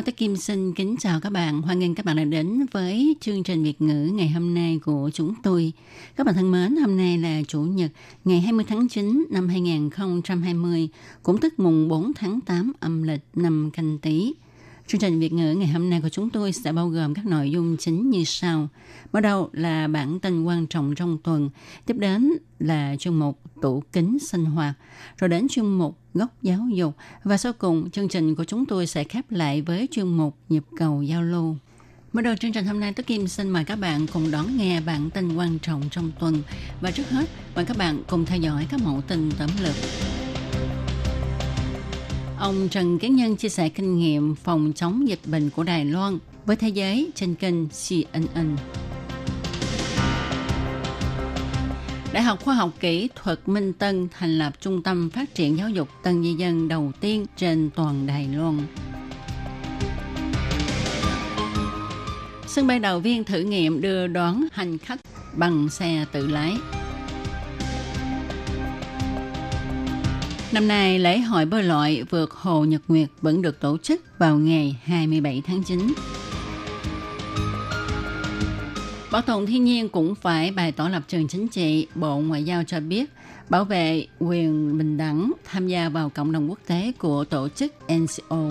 Hello, Tất Kim xin kính chào các bạn. Hoan nghênh các bạn đã đến với chương trình Việt ngữ ngày hôm nay của chúng tôi. Các bạn thân mến, hôm nay là Chủ nhật ngày 20 tháng 9 năm 2020, cũng tức mùng 4 tháng 8 âm lịch năm canh tí. Chương trình Việt ngữ ngày hôm nay của chúng tôi sẽ bao gồm các nội dung chính như sau. Bắt đầu là bản tin quan trọng trong tuần, tiếp đến là chuyên mục tủ kính sinh hoạt, rồi đến chuyên mục góc giáo dục và sau cùng chương trình của chúng tôi sẽ khép lại với chuyên mục nhịp cầu giao lưu. Mở đầu chương trình hôm nay, Tức Kim xin mời các bạn cùng đón nghe bản tin quan trọng trong tuần. Và trước hết, mời các bạn cùng theo dõi các mẫu tin tóm lược. Ông Trần Kiến Nhân chia sẻ kinh nghiệm phòng chống dịch bệnh của Đài Loan với thế giới trên kênh CNN. Đại học Khoa học Kỹ thuật Minh Tân thành lập trung tâm phát triển giáo dục tân di dân đầu tiên trên toàn Đài Loan. Sân bay đầu viên thử nghiệm đưa đón hành khách bằng xe tự lái. Năm nay, lễ hội bơi lội vượt Hồ Nhật Nguyệt vẫn được tổ chức vào ngày 27 tháng 9. Bảo tồn thiên nhiên cũng phải bày tỏ lập trường chính trị. Bộ Ngoại giao cho biết bảo vệ quyền bình đẳng tham gia vào cộng đồng quốc tế của tổ chức NCO.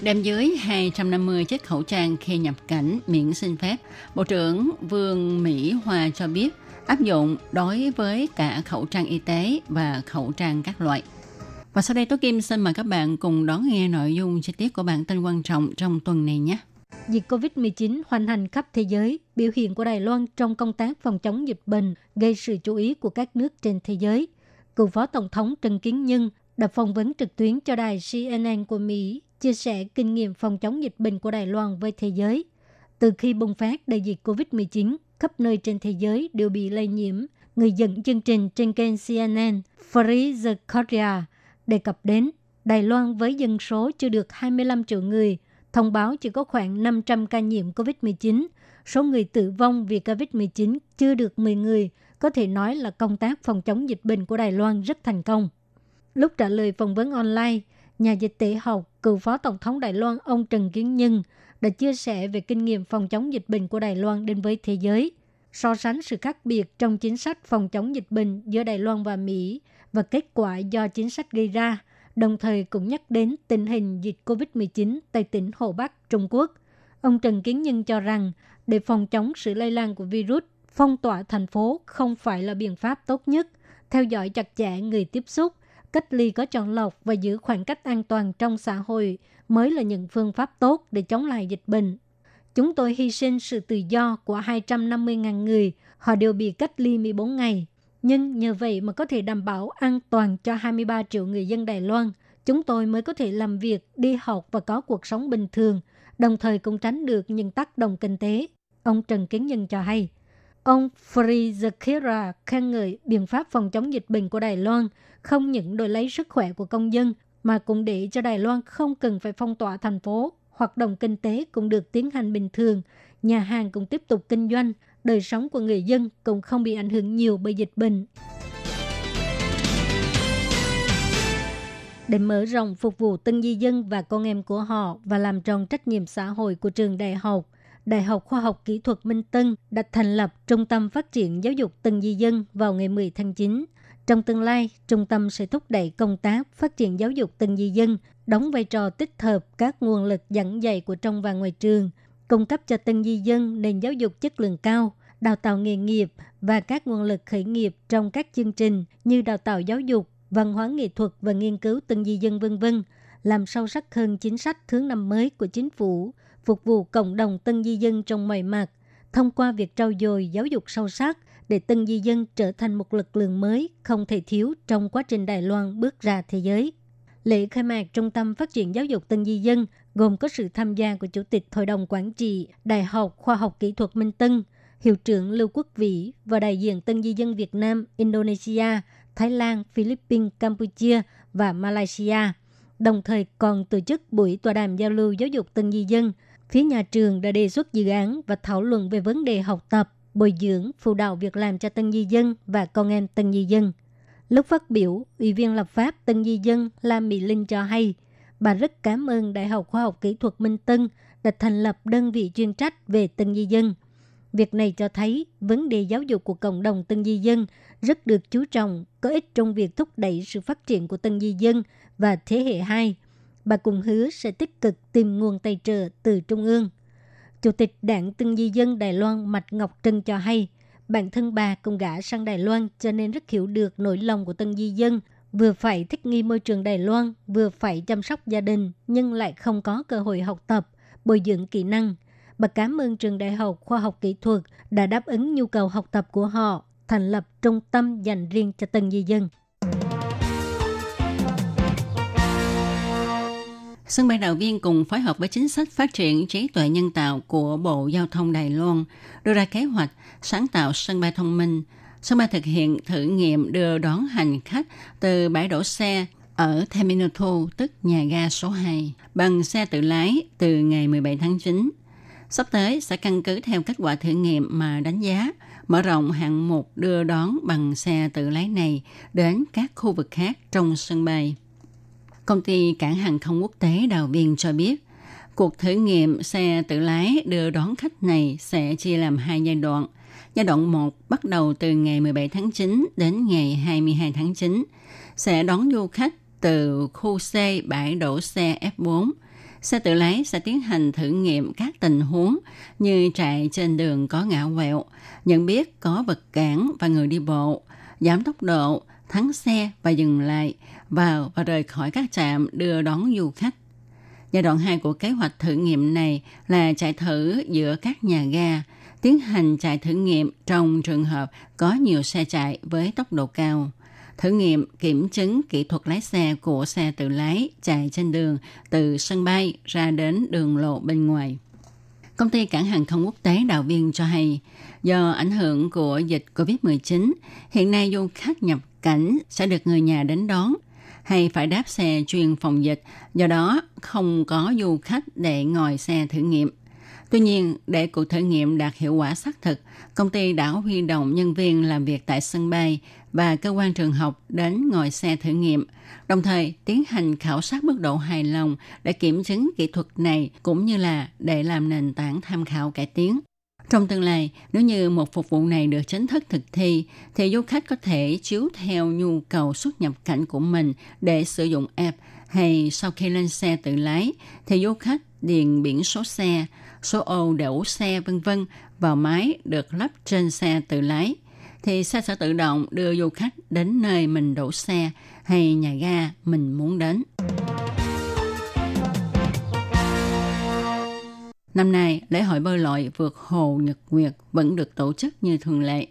Đem dưới 250 chiếc khẩu trang khi nhập cảnh miễn xin phép, Bộ trưởng Vương Mỹ Hòa cho biết áp dụng đối với cả khẩu trang y tế và khẩu trang các loại. Và sau đây Tố Kim xin mời các bạn cùng đón nghe nội dung chi tiết của bản tin quan trọng trong tuần này nhé. Dịch COVID-19 hoành hành khắp thế giới, biểu hiện của Đài Loan trong công tác phòng chống dịch bệnh gây sự chú ý của các nước trên thế giới. Cựu Phó Tổng thống Trần Kiến Nhân đã phỏng vấn trực tuyến cho đài CNN của Mỹ, chia sẻ kinh nghiệm phòng chống dịch bệnh của Đài Loan với thế giới. Từ khi bùng phát đại dịch COVID-19, khắp nơi trên thế giới đều bị lây nhiễm. Người dẫn chương trình trên kênh CNN, Farid Zakaria, đề cập đến Đài Loan với dân số chưa được 25 triệu người, thông báo chỉ có khoảng 500 ca nhiễm COVID-19. Số người tử vong vì COVID-19 chưa được 10 người, có thể nói là công tác phòng chống dịch bệnh của Đài Loan rất thành công. Lúc trả lời phỏng vấn online, nhà dịch tễ học, cựu phó tổng thống Đài Loan ông Trần Kiến Nhân đã chia sẻ về kinh nghiệm phòng chống dịch bệnh của Đài Loan đến với thế giới, so sánh sự khác biệt trong chính sách phòng chống dịch bệnh giữa Đài Loan và Mỹ và kết quả do chính sách gây ra, đồng thời cũng nhắc đến tình hình dịch COVID-19 tại tỉnh Hồ Bắc, Trung Quốc. Ông Trần Kiến Nhân cho rằng, để phòng chống sự lây lan của virus, phong tỏa thành phố không phải là biện pháp tốt nhất. Theo dõi chặt chẽ người tiếp xúc, cách ly có chọn lọc và giữ khoảng cách an toàn trong xã hội mới là những phương pháp tốt để chống lại dịch bệnh. Chúng tôi hy sinh sự tự do của 250.000 người, họ đều bị cách ly 14 ngày. Nhưng nhờ vậy mà có thể đảm bảo an toàn cho 23 triệu người dân Đài Loan, chúng tôi mới có thể làm việc, đi học và có cuộc sống bình thường, đồng thời cũng tránh được những tác động kinh tế. Ông Trần Kiến Nhân cho hay. Ông Frizakira khen ngợi biện pháp phòng chống dịch bệnh của Đài Loan không những đổi lấy sức khỏe của công dân mà cũng để cho Đài Loan không cần phải phong tỏa thành phố, hoạt động kinh tế cũng được tiến hành bình thường, nhà hàng cũng tiếp tục kinh doanh, đời sống của người dân cũng không bị ảnh hưởng nhiều bởi dịch bệnh. Để mở rộng phục vụ tân di dân và con em của họ và làm tròn trách nhiệm xã hội của trường đại học, Đại học Khoa học Kỹ thuật Minh Tân đã thành lập Trung tâm Phát triển Giáo dục Tân Di Dân vào ngày 10 tháng 9. Trong tương lai, trung tâm sẽ thúc đẩy công tác phát triển giáo dục tân di dân, đóng vai trò tích hợp các nguồn lực dẫn dạy của trong và ngoài trường, cung cấp cho tân di dân nền giáo dục chất lượng cao, đào tạo nghề nghiệp và các nguồn lực khởi nghiệp trong các chương trình như đào tạo giáo dục, văn hóa nghệ thuật và nghiên cứu tân di dân vân vân, làm sâu sắc hơn chính sách thứ năm mới của chính phủ, phục vụ cộng đồng tân di dân trong mọi mặt, thông qua việc trau dồi giáo dục sâu sắc để tân di dân trở thành một lực lượng mới không thể thiếu trong quá trình Đài Loan bước ra thế giới. Lễ khai mạc Trung tâm Phát triển Giáo dục Tân Di Dân gồm có sự tham gia của Chủ tịch Hội đồng Quản trị Đại học Khoa học Kỹ thuật Minh Tân, Hiệu trưởng Lưu Quốc Vĩ và đại diện Tân Di Dân Việt Nam, Indonesia, Thái Lan, Philippines, Campuchia và Malaysia. Đồng thời còn tổ chức buổi tọa đàm giao lưu giáo dục Tân Di Dân. Phía nhà trường đã đề xuất dự án và thảo luận về vấn đề học tập, bồi dưỡng, phụ đạo việc làm cho Tân Di Dân và con em Tân Di Dân. Lúc phát biểu, Ủy viên lập pháp Tân Di Dân Lam Mỹ Linh cho hay, bà rất cảm ơn Đại học Khoa học Kỹ thuật Minh Tân đã thành lập đơn vị chuyên trách về Tân Di Dân. Việc này cho thấy vấn đề giáo dục của cộng đồng Tân Di Dân rất được chú trọng, có ích trong việc thúc đẩy sự phát triển của Tân Di Dân và thế hệ 2. Bà cùng hứa sẽ tích cực tìm nguồn tài trợ từ Trung ương. Chủ tịch Đảng Tân Di Dân Đài Loan Mạch Ngọc Trân cho hay, bản thân bà cùng gã sang Đài Loan cho nên rất hiểu được nỗi lòng của Tân Di Dân, vừa phải thích nghi môi trường Đài Loan, vừa phải chăm sóc gia đình, nhưng lại không có cơ hội học tập, bồi dưỡng kỹ năng. Bà cảm ơn trường Đại học Khoa học Kỹ thuật đã đáp ứng nhu cầu học tập của họ, thành lập trung tâm dành riêng cho Tân Di Dân. Sân bay Đào Viên cùng phối hợp với chính sách phát triển trí tuệ nhân tạo của Bộ Giao thông Đài Loan đưa ra kế hoạch sáng tạo sân bay thông minh. Sân bay thực hiện thử nghiệm đưa đón hành khách từ bãi đổ xe ở Terminal 2, tức nhà ga số 2, bằng xe tự lái từ ngày 17 tháng 9. Sắp tới sẽ căn cứ theo kết quả thử nghiệm mà đánh giá, mở rộng hạng mục đưa đón bằng xe tự lái này đến các khu vực khác trong sân bay. Công ty cảng hàng không quốc tế Đào Viên cho biết, cuộc thử nghiệm xe tự lái đưa đón khách này sẽ chia làm hai giai đoạn. Giai đoạn 1 bắt đầu từ ngày 17 tháng 9 đến ngày 22 tháng 9, sẽ đón du khách từ khu C bãi đổ xe F4. Xe tự lái sẽ tiến hành thử nghiệm các tình huống như chạy trên đường có ngã quẹo, nhận biết có vật cản và người đi bộ, giảm tốc độ, thắng xe và dừng lại, vào và rời khỏi các trạm đưa đón du khách. Giai đoạn 2 của kế hoạch thử nghiệm này là chạy thử giữa các nhà ga, tiến hành chạy thử nghiệm trong trường hợp có nhiều xe chạy với tốc độ cao. Thử nghiệm kiểm chứng kỹ thuật lái xe của xe tự lái chạy trên đường từ sân bay ra đến đường lộ bên ngoài. Công ty cảng hàng không quốc tế Đào Viên cho hay, do ảnh hưởng của dịch COVID-19, hiện nay du khách nhập cảnh sẽ được người nhà đến đón hay phải đáp xe chuyên phòng dịch, do đó không có du khách để ngồi xe thử nghiệm. Tuy nhiên, để cuộc thử nghiệm đạt hiệu quả xác thực, công ty đã huy động nhân viên làm việc tại sân bay và cơ quan trường học đến ngồi xe thử nghiệm, đồng thời tiến hành khảo sát mức độ hài lòng để kiểm chứng kỹ thuật này cũng như là để làm nền tảng tham khảo cải tiến. Trong tương lai, nếu như một phục vụ này được chính thức thực thi, thì du khách có thể chiếu theo nhu cầu xuất nhập cảnh của mình để sử dụng app hay sau khi lên xe tự lái, thì du khách điền biển số xe, số ô đậu xe vân vân vào máy được lắp trên xe tự lái thì xe sẽ tự động đưa du khách đến nơi mình đổ xe hay nhà ga mình muốn đến. Năm nay, lễ hội bơi lội vượt hồ Nhật Nguyệt vẫn được tổ chức như thường lệ.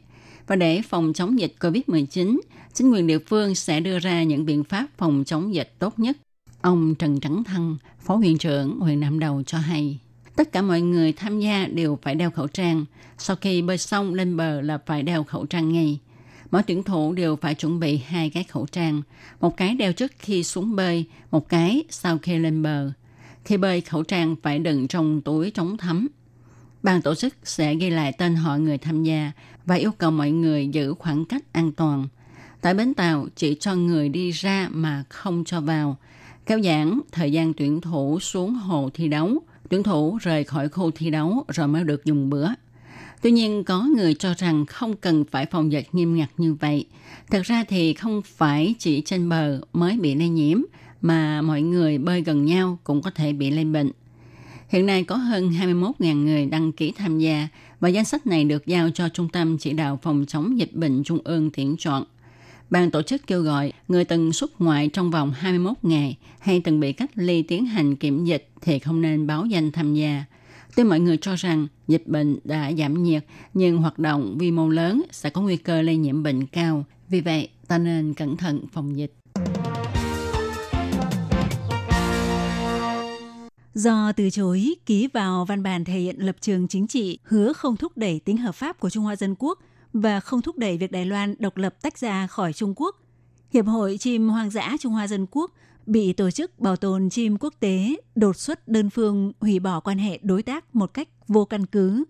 Và để phòng chống dịch COVID-19, chính quyền địa phương sẽ đưa ra những biện pháp phòng chống dịch tốt nhất. Ông Trần Trắng Thăng, Phó huyện trưởng huyện Nam Đầu cho hay, tất cả mọi người tham gia đều phải đeo khẩu trang. Sau khi bơi xong lên bờ là phải đeo khẩu trang ngay. Mỗi tuyển thủ đều phải chuẩn bị hai cái khẩu trang, một cái đeo trước khi xuống bơi, một cái sau khi lên bờ. Khi bơi, khẩu trang phải đựng trong túi chống thấm. Ban tổ chức sẽ ghi lại tên họ người tham gia và yêu cầu mọi người giữ khoảng cách an toàn. Tại bến tàu, chỉ cho người đi ra mà không cho vào. Kéo giãn thời gian tuyển thủ xuống hồ thi đấu, tuyển thủ rời khỏi khu thi đấu rồi mới được dùng bữa. Tuy nhiên có người cho rằng không cần phải phòng dịch nghiêm ngặt như vậy. Thật ra thì không phải chỉ trên bờ mới bị lây nhiễm, mà mọi người bơi gần nhau cũng có thể bị lây bệnh. Hiện nay có hơn 21.000 người đăng ký tham gia và danh sách này được giao cho Trung tâm Chỉ đạo Phòng chống dịch bệnh Trung ương tuyển chọn. Ban tổ chức kêu gọi người từng xuất ngoại trong vòng 21 ngày hay từng bị cách ly tiến hành kiểm dịch thì không nên báo danh tham gia. Tuy mọi người cho rằng dịch bệnh đã giảm nhiệt, nhưng hoạt động quy mô lớn sẽ có nguy cơ lây nhiễm bệnh cao. Vì vậy, ta nên cẩn thận phòng dịch. Do từ chối ký vào văn bản thể hiện lập trường chính trị hứa không thúc đẩy tính hợp pháp của Trung Hoa Dân Quốc và không thúc đẩy việc Đài Loan độc lập tách ra khỏi Trung Quốc, Hiệp hội chim hoang dã Trung Hoa Dân Quốc bị Tổ chức Bảo tồn chim quốc tế đột xuất đơn phương hủy bỏ quan hệ đối tác một cách vô căn cứ.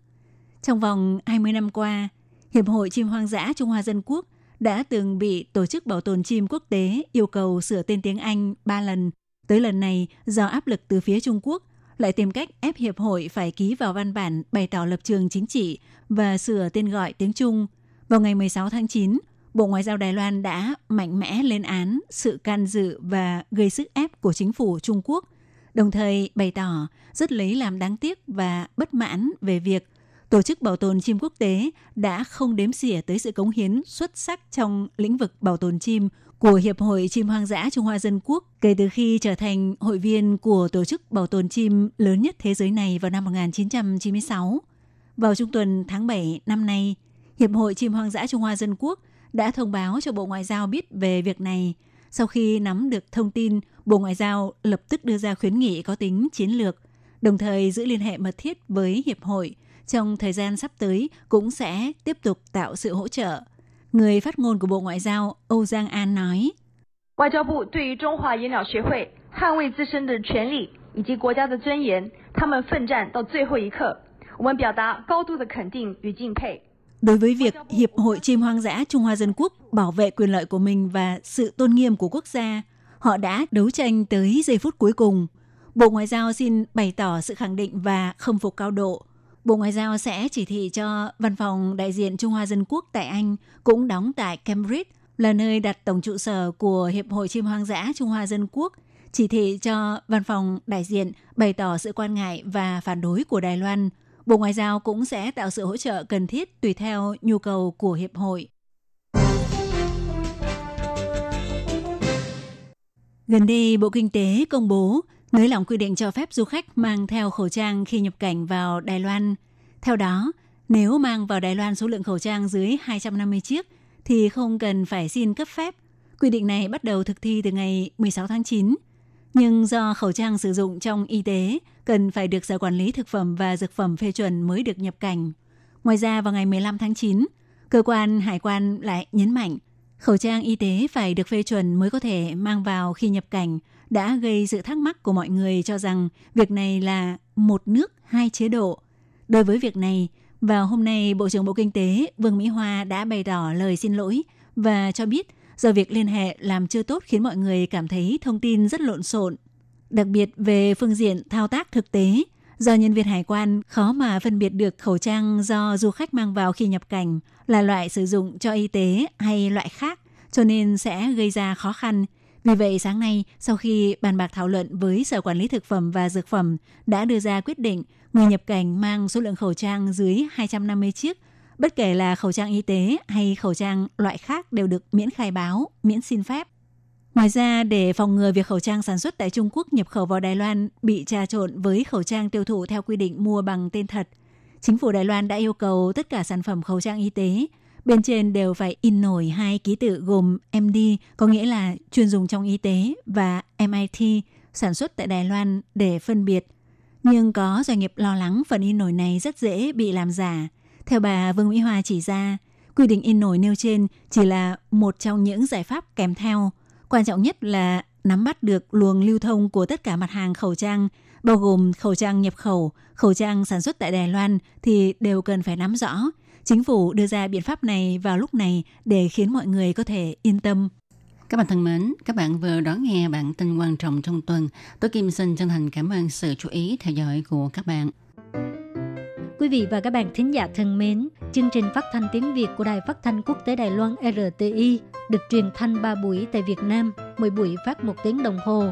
Trong vòng 20 năm qua, Hiệp hội chim hoang dã Trung Hoa Dân Quốc đã từng bị Tổ chức Bảo tồn chim quốc tế yêu cầu sửa tên tiếng Anh ba lần. Tới lần này, do áp lực từ phía Trung Quốc, lại tìm cách ép Hiệp hội phải ký vào văn bản bày tỏ lập trường chính trị và sửa tên gọi tiếng Trung. Vào ngày 16 tháng 9, Bộ Ngoại giao Đài Loan đã mạnh mẽ lên án sự can dự và gây sức ép của chính phủ Trung Quốc, đồng thời bày tỏ rất lấy làm đáng tiếc và bất mãn về việc Tổ chức Bảo tồn chim quốc tế đã không đếm xỉa tới sự cống hiến xuất sắc trong lĩnh vực bảo tồn chim của Hiệp hội Chim Hoang dã Trung Hoa Dân Quốc kể từ khi trở thành hội viên của Tổ chức Bảo tồn chim lớn nhất thế giới này vào năm 1996. Vào trung tuần tháng 7 năm nay, Hiệp hội Chim Hoang dã Trung Hoa Dân Quốc đã thông báo cho Bộ Ngoại giao biết về việc này. Sau khi nắm được thông tin, Bộ Ngoại giao lập tức đưa ra khuyến nghị có tính chiến lược, đồng thời giữ liên hệ mật thiết với Hiệp hội. Trong thời gian sắp tới cũng sẽ tiếp tục tạo sự hỗ trợ Người phát ngôn của Bộ Ngoại giao Âu Giang An nói, 外交部对于中华野鸟学会捍卫自身的权利以及国家的尊严，他们奋战到最后一刻，我们表达高度的肯定与敬佩。 Đối với việc Hiệp hội Chim Hoang dã Trung Hoa Dân Quốc bảo vệ quyền lợi của mình và sự tôn nghiêm của quốc gia, họ đã đấu tranh tới giây phút cuối cùng. Bộ Ngoại giao xin bày tỏ sự khẳng định và khâm phục cao độ. Bộ Ngoại giao sẽ chỉ thị cho văn phòng đại diện Trung Hoa Dân Quốc tại Anh cũng đóng tại Cambridge là nơi đặt tổng trụ sở của Hiệp hội Chim Hoang dã Trung Hoa Dân Quốc, chỉ thị cho văn phòng đại diện bày tỏ sự quan ngại và phản đối của Đài Loan. Bộ Ngoại giao cũng sẽ tạo sự hỗ trợ cần thiết tùy theo nhu cầu của Hiệp hội. Gần đây, Bộ Kinh tế công bố nới lỏng quy định cho phép du khách mang theo khẩu trang khi nhập cảnh vào Đài Loan. Theo đó, nếu mang vào Đài Loan số lượng khẩu trang dưới 250 chiếc thì không cần phải xin cấp phép. Quy định này bắt đầu thực thi từ ngày 16 tháng 9. Nhưng do khẩu trang sử dụng trong y tế cần phải được Sở Quản lý Thực phẩm và Dược phẩm phê chuẩn mới được nhập cảnh. Ngoài ra vào ngày 15 tháng 9, cơ quan hải quan lại nhấn mạnh khẩu trang y tế phải được phê chuẩn mới có thể mang vào khi nhập cảnh đã gây sự thắc mắc của mọi người cho rằng việc này là một nước hai chế độ. Đối với việc này, vào hôm nay Bộ trưởng Bộ Kinh tế Vương Mỹ Hoa đã bày tỏ lời xin lỗi và cho biết do việc liên hệ làm chưa tốt khiến mọi người cảm thấy thông tin rất lộn xộn. Đặc biệt về phương diện thao tác thực tế, do nhân viên hải quan khó mà phân biệt được khẩu trang do du khách mang vào khi nhập cảnh là loại sử dụng cho y tế hay loại khác, cho nên sẽ gây ra khó khăn. Vì vậy, sáng nay, sau khi bàn bạc thảo luận với Sở Quản lý Thực phẩm và Dược phẩm đã đưa ra quyết định người nhập cảnh mang số lượng khẩu trang dưới 250 chiếc, bất kể là khẩu trang y tế hay khẩu trang loại khác đều được miễn khai báo, miễn xin phép. Ngoài ra, để phòng ngừa việc khẩu trang sản xuất tại Trung Quốc nhập khẩu vào Đài Loan bị trà trộn với khẩu trang tiêu thụ theo quy định mua bằng tên thật, chính phủ Đài Loan đã yêu cầu tất cả sản phẩm khẩu trang y tế bên trên đều phải in nổi hai ký tự gồm MD, có nghĩa là chuyên dùng trong y tế, và MIT, sản xuất tại Đài Loan để phân biệt. Nhưng có doanh nghiệp lo lắng phần in nổi này rất dễ bị làm giả. Theo bà Vương Mỹ Hoa chỉ ra, quy định in nổi nêu trên chỉ là một trong những giải pháp kèm theo. Quan trọng nhất là nắm bắt được luồng lưu thông của tất cả mặt hàng khẩu trang, bao gồm khẩu trang nhập khẩu, khẩu trang sản xuất tại Đài Loan thì đều cần phải nắm rõ. Chính phủ đưa ra biện pháp này vào lúc này để khiến mọi người có thể yên tâm. Các bạn thân mến, các bạn vừa đón nghe bản tin quan trọng trong tuần. Tôi Kim xin chân thành cảm ơn sự chú ý theo dõi của các bạn. Quý vị và các bạn thính giả thân mến, chương trình phát thanh tiếng Việt của Đài Phát thanh Quốc tế Đài Loan RTI được truyền thanh 3 buổi tại Việt Nam, mỗi buổi phát 1 tiếng đồng hồ.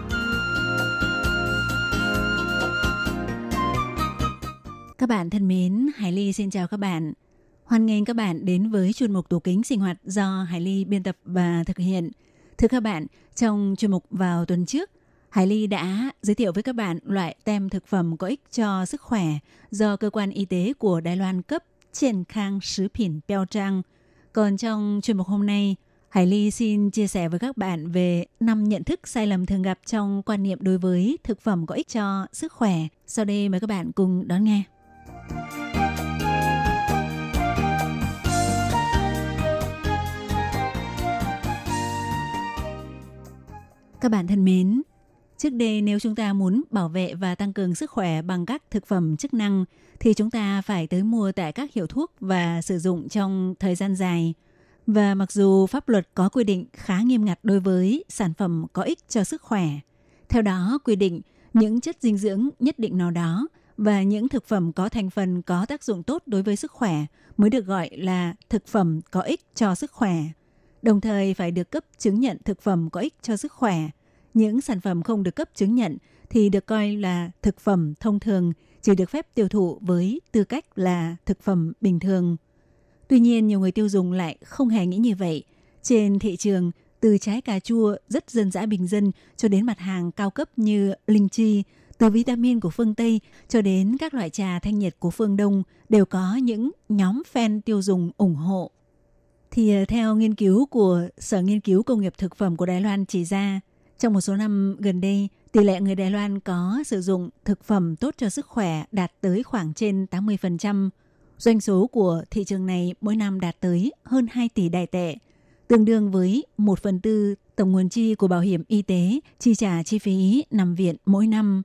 Bạn thân mến, Hải Ly xin chào các bạn. Hoan nghênh các bạn đến với chuyên mục tủ kính sinh hoạt do Hải Ly biên tập và thực hiện. Thưa các bạn, trong chuyên mục vào tuần trước, Hải Ly đã giới thiệu với các bạn loại tem thực phẩm có ích cho sức khỏe do cơ quan y tế của Đài Loan cấp Triển Khang Sứ 品 Beo Trang. Còn trong chuyên mục hôm nay, Hải Ly xin chia sẻ với các bạn về năm nhận thức sai lầm thường gặp trong quan niệm đối với thực phẩm có ích cho sức khỏe. Sau đây mời các bạn cùng đón nghe. Các bạn thân mến, trước đây nếu chúng ta muốn bảo vệ và tăng cường sức khỏe bằng các thực phẩm chức năng thì chúng ta phải tới mua tại các hiệu thuốc và sử dụng trong thời gian dài. Và mặc dù pháp luật có quy định khá nghiêm ngặt đối với sản phẩm có ích cho sức khỏe, theo đó quy định những chất dinh dưỡng nhất định nào đó và những thực phẩm có thành phần có tác dụng tốt đối với sức khỏe mới được gọi là thực phẩm có ích cho sức khỏe. Đồng thời phải được cấp chứng nhận thực phẩm có ích cho sức khỏe. Những sản phẩm không được cấp chứng nhận thì được coi là thực phẩm thông thường, chỉ được phép tiêu thụ với tư cách là thực phẩm bình thường. Tuy nhiên, nhiều người tiêu dùng lại không hề nghĩ như vậy. Trên thị trường, từ trái cà chua rất dân dã bình dân cho đến mặt hàng cao cấp như linh chi, từ vitamin của phương Tây cho đến các loại trà thanh nhiệt của phương Đông đều có những nhóm fan tiêu dùng ủng hộ. Thì ờ, theo nghiên cứu của Sở Nghiên cứu Công nghiệp Thực phẩm của Đài Loan chỉ ra, trong một số năm gần đây, tỷ lệ người Đài Loan có sử dụng thực phẩm tốt cho sức khỏe đạt tới khoảng trên 80%. Doanh số của thị trường này mỗi năm đạt tới hơn 2 tỷ đài tệ, tương đương với 1 phần tư tổng nguồn chi của bảo hiểm y tế chi trả chi phí nằm viện mỗi năm.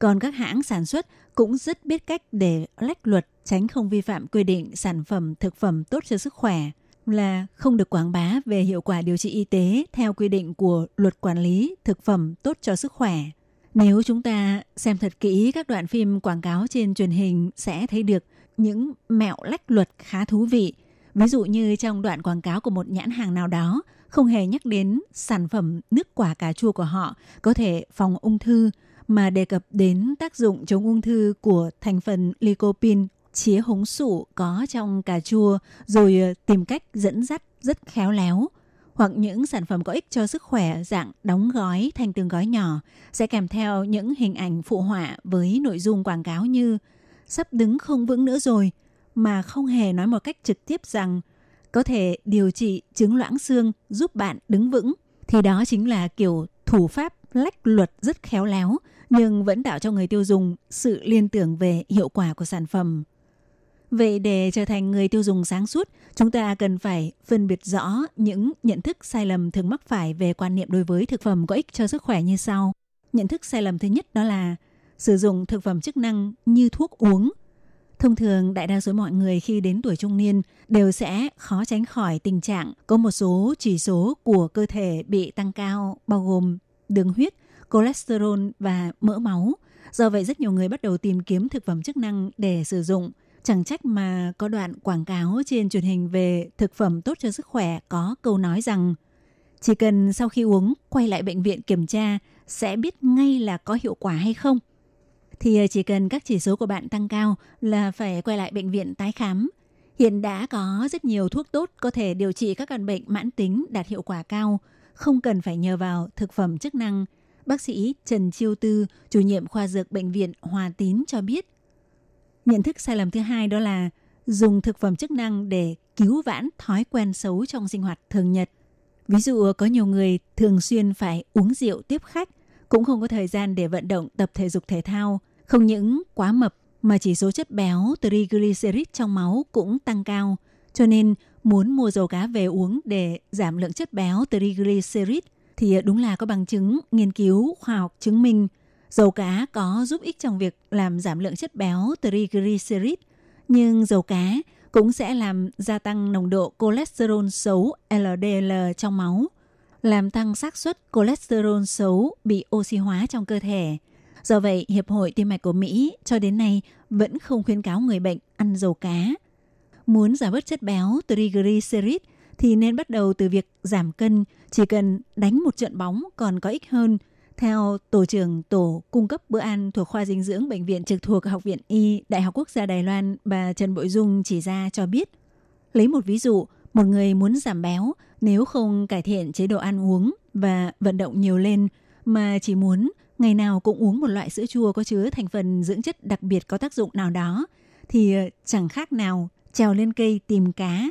Còn các hãng sản xuất cũng rất biết cách để lách luật, tránh không vi phạm quy định sản phẩm, thực phẩm tốt cho sức khỏe, là không được quảng bá về hiệu quả điều trị y tế theo quy định của luật quản lý thực phẩm tốt cho sức khỏe. Nếu chúng ta xem thật kỹ các đoạn phim quảng cáo trên truyền hình sẽ thấy được những mẹo lách luật khá thú vị. Ví dụ như trong đoạn quảng cáo của một nhãn hàng nào đó, không hề nhắc đến sản phẩm nước quả cà chua của họ có thể phòng ung thư mà đề cập đến tác dụng chống ung thư của thành phần lycopene, chía hống sủ có trong cà chua, rồi ờ, tìm cách dẫn dắt rất khéo léo, hoặc những sản phẩm có ích cho sức khỏe, dạng đóng gói thành từng gói nhỏ, sẽ kèm theo những hình ảnh phụ họa với nội dung quảng cáo như sắp đứng không vững nữa rồi mà không hề nói một cách trực tiếp rằng có thể điều trị chứng loãng xương, giúp bạn đứng vững. Thì đó chính là kiểu thủ pháp lách luật rất khéo léo nhưng vẫn tạo cho người tiêu dùng sự liên tưởng về hiệu quả của sản phẩm. Vậy để trở thành người tiêu dùng sáng suốt, chúng ta cần phải phân biệt rõ những nhận thức sai lầm thường mắc phải về quan niệm đối với thực phẩm có ích cho sức khỏe như sau. Nhận thức sai lầm thứ nhất đó là sử dụng thực phẩm chức năng như thuốc uống. Thông thường, đại đa số mọi người khi đến tuổi trung niên đều sẽ khó tránh khỏi tình trạng có một số chỉ số của cơ thể bị tăng cao, bao gồm đường huyết, cholesterol và mỡ máu. Do vậy rất nhiều người bắt đầu tìm kiếm thực phẩm chức năng để sử dụng. Chẳng trách mà có đoạn quảng cáo trên truyền hình về thực phẩm tốt cho sức khỏe có câu nói rằng chỉ cần sau khi uống quay lại bệnh viện kiểm tra sẽ biết ngay là có hiệu quả hay không. Thì ờ, chỉ cần các chỉ số của bạn tăng cao là phải quay lại bệnh viện tái khám. Hiện đã có rất nhiều thuốc tốt có thể điều trị các căn bệnh mãn tính đạt hiệu quả cao, không cần phải nhờ vào thực phẩm chức năng. Bác sĩ Trần Chiêu Tư, chủ nhiệm khoa dược bệnh viện Hòa Tín cho biết. Nhận thức sai lầm thứ hai đó là dùng thực phẩm chức năng để cứu vãn thói quen xấu trong sinh hoạt thường nhật. Ví dụ có nhiều người thường xuyên phải uống rượu tiếp khách, cũng không có thời gian để vận động tập thể dục thể thao, không những quá mập mà chỉ số chất béo triglycerid trong máu cũng tăng cao. Cho nên muốn mua dầu cá về uống để giảm lượng chất béo triglycerid thì đúng là có bằng chứng nghiên cứu khoa học chứng minh dầu cá có giúp ích trong việc làm giảm lượng chất béo triglycerid, nhưng dầu cá cũng sẽ làm gia tăng nồng độ cholesterol xấu LDL trong máu, làm tăng xác suất cholesterol xấu bị oxy hóa trong cơ thể. Do vậy, Hiệp hội Tim mạch của Mỹ cho đến nay vẫn không khuyến cáo người bệnh ăn dầu cá. Muốn giảm bớt chất béo triglycerid thì nên bắt đầu từ việc giảm cân, chỉ cần đánh một trận bóng còn có ích hơn. Theo tổ trưởng tổ cung cấp bữa ăn thuộc khoa dinh dưỡng bệnh viện trực thuộc Học viện Y Đại học Quốc gia Đài Loan, bà Trần Bội Dung chỉ ra cho biết. Lấy một ví dụ, một người muốn giảm béo nếu không cải thiện chế độ ăn uống và vận động nhiều lên mà chỉ muốn ngày nào cũng uống một loại sữa chua có chứa thành phần dưỡng chất đặc biệt có tác dụng nào đó thì chẳng khác nào trèo lên cây tìm cá.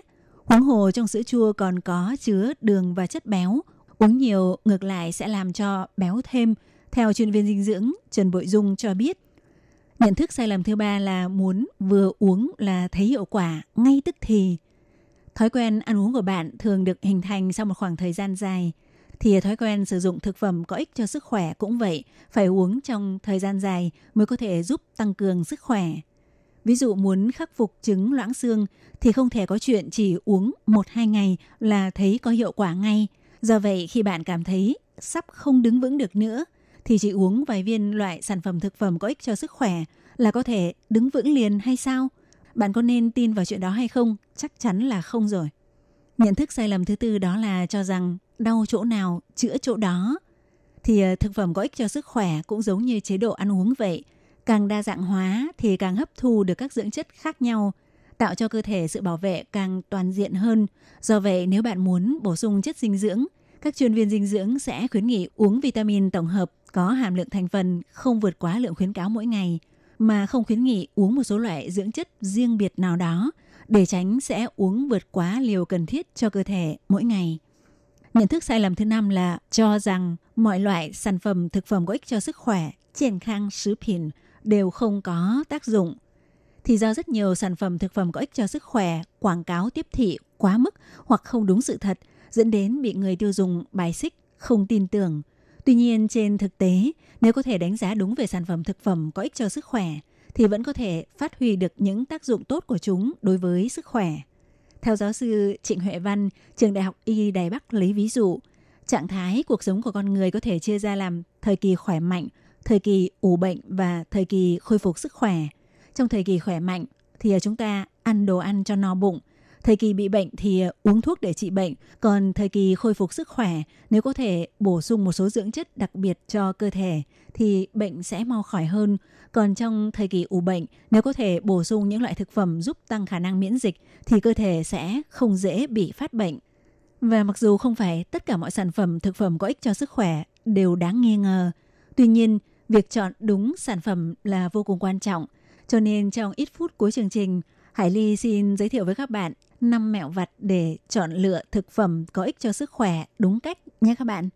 Huống hồ trong sữa chua còn có chứa đường và chất béo. Uống nhiều ngược lại sẽ làm cho béo thêm. Theo chuyên viên dinh dưỡng Trần Bội Dung cho biết, nhận thức sai lầm thứ ba là muốn vừa uống là thấy hiệu quả ngay tức thì. Thói quen ăn uống của bạn thường được hình thành sau một khoảng thời gian dài – thì thói quen sử dụng thực phẩm có ích cho sức khỏe cũng vậy, phải uống trong thời gian dài mới có thể giúp tăng cường sức khỏe. Ví dụ muốn khắc phục chứng loãng xương thì không thể có chuyện chỉ uống 1-2 ngày là thấy có hiệu quả ngay. Do vậy, khi bạn cảm thấy sắp không đứng vững được nữa, thì chỉ uống vài viên loại sản phẩm thực phẩm có ích cho sức khỏe là có thể đứng vững liền hay sao? Bạn có nên tin vào chuyện đó hay không? Chắc chắn là không rồi. Nhận thức sai lầm thứ tư đó là cho rằng đau chỗ nào, chữa chỗ đó. Thì ờ, thực phẩm có ích cho sức khỏe cũng giống như chế độ ăn uống vậy. Càng đa dạng hóa thì càng hấp thu được các dưỡng chất khác nhau, tạo cho cơ thể sự bảo vệ càng toàn diện hơn. Do vậy nếu bạn muốn bổ sung chất dinh dưỡng, các chuyên viên dinh dưỡng sẽ khuyến nghị uống vitamin tổng hợp có hàm lượng thành phần không vượt quá lượng khuyến cáo mỗi ngày, mà không khuyến nghị uống một số loại dưỡng chất riêng biệt nào đó để tránh sẽ uống vượt quá liều cần thiết cho cơ thể mỗi ngày. Nhận thức sai lầm thứ năm là cho rằng mọi loại sản phẩm thực phẩm có ích cho sức khỏe, triển khang sứ 品 đều không có tác dụng. Thì do rất nhiều sản phẩm thực phẩm có ích cho sức khỏe quảng cáo tiếp thị quá mức hoặc không đúng sự thật dẫn đến bị người tiêu dùng bài xích, không tin tưởng. Tuy nhiên trên thực tế, nếu có thể đánh giá đúng về sản phẩm thực phẩm có ích cho sức khỏe thì vẫn có thể phát huy được những tác dụng tốt của chúng đối với sức khỏe. Theo giáo sư Trịnh Huệ Văn, trường Đại học Y Đài Bắc lấy ví dụ, trạng thái cuộc sống của con người có thể chia ra làm thời kỳ khỏe mạnh, thời kỳ ủ bệnh và thời kỳ khôi phục sức khỏe. Trong thời kỳ khỏe mạnh thì à, chúng ta ăn đồ ăn cho no bụng, Thời kỳ bị bệnh thì à, uống thuốc để trị bệnh, còn thời kỳ khôi phục sức khỏe, nếu có thể bổ sung một số dưỡng chất đặc biệt cho cơ thể thì bệnh sẽ mau khỏi hơn. Còn trong thời kỳ ủ bệnh, nếu có thể bổ sung những loại thực phẩm giúp tăng khả năng miễn dịch thì cơ thể sẽ không dễ bị phát bệnh. Và mặc dù không phải tất cả mọi sản phẩm thực phẩm có ích cho sức khỏe đều đáng nghi ngờ, tuy nhiên việc chọn đúng sản phẩm là vô cùng quan trọng. Cho nên trong ít phút cuối chương trình, Hải Ly xin giới thiệu với các bạn 5 mẹo vặt để chọn lựa thực phẩm có ích cho sức khỏe đúng cách nhé các bạn.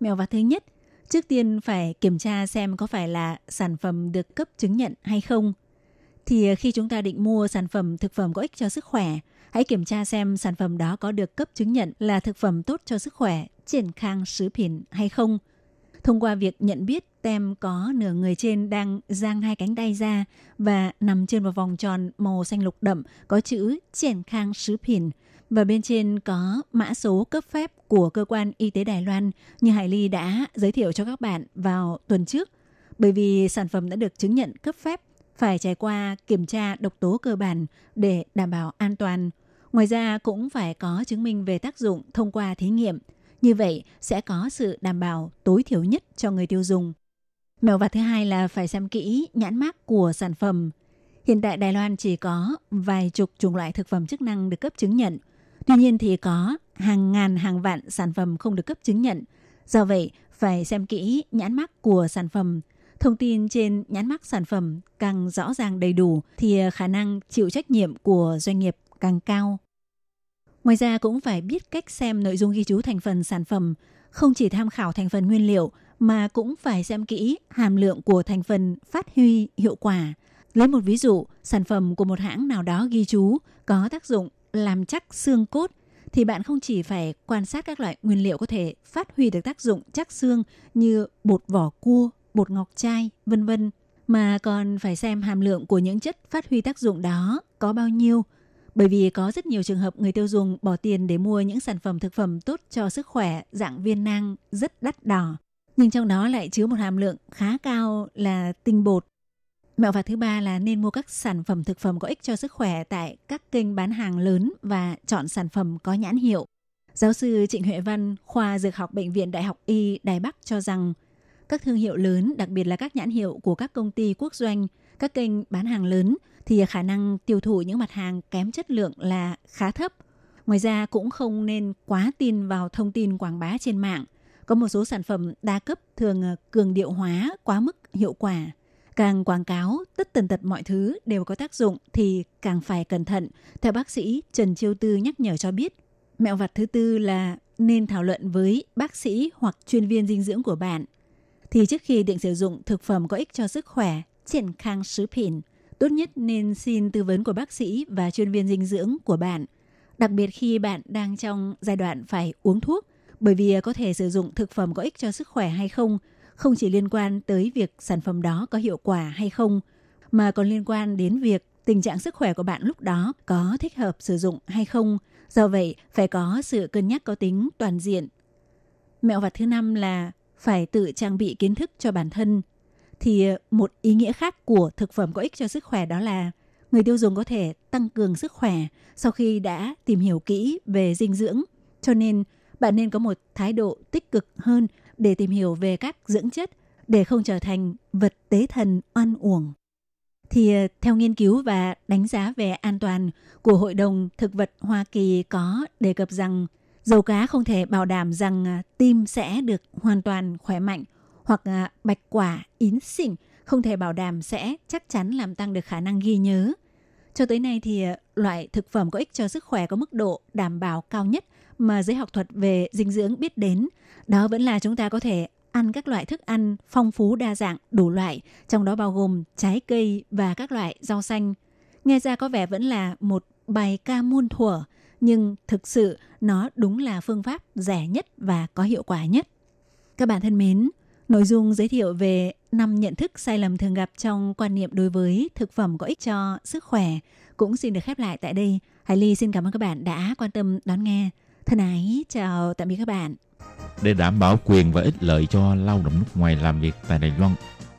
Mẹo vặt thứ nhất, trước tiên phải kiểm tra xem có phải là sản phẩm được cấp chứng nhận hay không. Thì khi chúng ta định mua sản phẩm thực phẩm có ích cho sức khỏe, hãy kiểm tra xem sản phẩm đó có được cấp chứng nhận là thực phẩm tốt cho sức khỏe, triển khang sứ 品 hay không. Thông qua việc nhận biết tem có nửa người trên đang giang hai cánh tay ra và nằm trên một vòng tròn màu xanh lục đậm có chữ triển khang và bên trên có mã số cấp phép của cơ quan y tế Đài Loan như Hải Ly đã giới thiệu cho các bạn vào tuần trước. Bởi vì sản phẩm đã được chứng nhận cấp phép, phải trải qua kiểm tra độc tố cơ bản để đảm bảo an toàn. Ngoài ra cũng phải có chứng minh về tác dụng thông qua thí nghiệm. Như vậy sẽ có sự đảm bảo tối thiểu nhất cho người tiêu dùng. Mẹo vặt thứ hai là phải xem kỹ nhãn mác của sản phẩm. Hiện tại Đài Loan chỉ có vài chục chủng loại thực phẩm chức năng được cấp chứng nhận. Tuy nhiên thì có hàng ngàn hàng vạn sản phẩm không được cấp chứng nhận. Do vậy, phải xem kỹ nhãn mác của sản phẩm. Thông tin trên nhãn mác sản phẩm càng rõ ràng đầy đủ thì khả năng chịu trách nhiệm của doanh nghiệp càng cao. Ngoài ra cũng phải biết cách xem nội dung ghi chú thành phần sản phẩm, không chỉ tham khảo thành phần nguyên liệu mà cũng phải xem kỹ hàm lượng của thành phần phát huy hiệu quả. Lấy một ví dụ, sản phẩm của một hãng nào đó ghi chú có tác dụng làm chắc xương cốt thì bạn không chỉ phải quan sát các loại nguyên liệu có thể phát huy được tác dụng chắc xương như bột vỏ cua, bột ngọc trai, vân vân mà còn phải xem hàm lượng của những chất phát huy tác dụng đó có bao nhiêu. Bởi vì có rất nhiều trường hợp người tiêu dùng bỏ tiền để mua những sản phẩm thực phẩm tốt cho sức khỏe dạng viên nang rất đắt đỏ, nhưng trong đó lại chứa một hàm lượng khá cao là tinh bột. Mẹo vặt thứ ba là nên mua các sản phẩm thực phẩm có ích cho sức khỏe tại các kênh bán hàng lớn và chọn sản phẩm có nhãn hiệu. Giáo sư Trịnh Huệ Văn, khoa dược học Bệnh viện Đại học Y Đài Bắc cho rằng các thương hiệu lớn, đặc biệt là các nhãn hiệu của các công ty quốc doanh, các kênh bán hàng lớn thì khả năng tiêu thụ những mặt hàng kém chất lượng là khá thấp. Ngoài ra cũng không nên quá tin vào thông tin quảng bá trên mạng. Có một số sản phẩm đa cấp thường ờ, cường điệu hóa quá mức hiệu quả. Càng quảng cáo tất tần tật mọi thứ đều có tác dụng thì càng phải cẩn thận. Theo bác sĩ Trần Chiêu Tư nhắc nhở cho biết, mẹo vặt thứ tư là nên thảo luận với bác sĩ hoặc chuyên viên dinh dưỡng của bạn thì trước khi định sử dụng thực phẩm có ích cho sức khỏe, triển khang sứ 品, tốt nhất nên xin tư vấn của bác sĩ và chuyên viên dinh dưỡng của bạn. Đặc biệt khi bạn đang trong giai đoạn phải uống thuốc, bởi vì có thể sử dụng thực phẩm có ích cho sức khỏe hay không, không chỉ liên quan tới việc sản phẩm đó có hiệu quả hay không, mà còn liên quan đến việc tình trạng sức khỏe của bạn lúc đó có thích hợp sử dụng hay không. Do vậy, phải có sự cân nhắc có tính toàn diện. Mẹo vặt thứ năm là phải tự trang bị kiến thức cho bản thân thì ờ, một ý nghĩa khác của thực phẩm có ích cho sức khỏe đó là người tiêu dùng có thể tăng cường sức khỏe sau khi đã tìm hiểu kỹ về dinh dưỡng. Cho nên, bạn nên có một thái độ tích cực hơn để tìm hiểu về các dưỡng chất để không trở thành vật tế thần oan uổng. Thì ờ, theo nghiên cứu và đánh giá về an toàn của Hội đồng Thực vật Hoa Kỳ có đề cập rằng dầu cá không thể bảo đảm rằng ờ, tim sẽ được hoàn toàn khỏe mạnh hoặc à, bạch quả, yến xỉn không thể bảo đảm sẽ chắc chắn làm tăng được khả năng ghi nhớ. Cho tới nay thì à, loại thực phẩm có ích cho sức khỏe có mức độ đảm bảo cao nhất mà giới học thuật về dinh dưỡng biết đến, đó vẫn là chúng ta có thể ăn các loại thức ăn phong phú đa dạng đủ loại, trong đó bao gồm trái cây và các loại rau xanh. Nghe ra có vẻ vẫn là một bài ca muôn thuở, nhưng thực sự nó đúng là phương pháp rẻ nhất và có hiệu quả nhất. Các bạn thân mến, nội dung giới thiệu về năm nhận thức sai lầm thường gặp trong quan niệm đối với thực phẩm có ích cho sức khỏe cũng xin được khép lại tại đây. Hải Ly xin cảm ơn các bạn đã quan tâm đón nghe. Thân ái, chào tạm biệt các bạn. Để đảm bảo quyền và ích lợi cho lao động nước ngoài làm việc tại Đài Loan,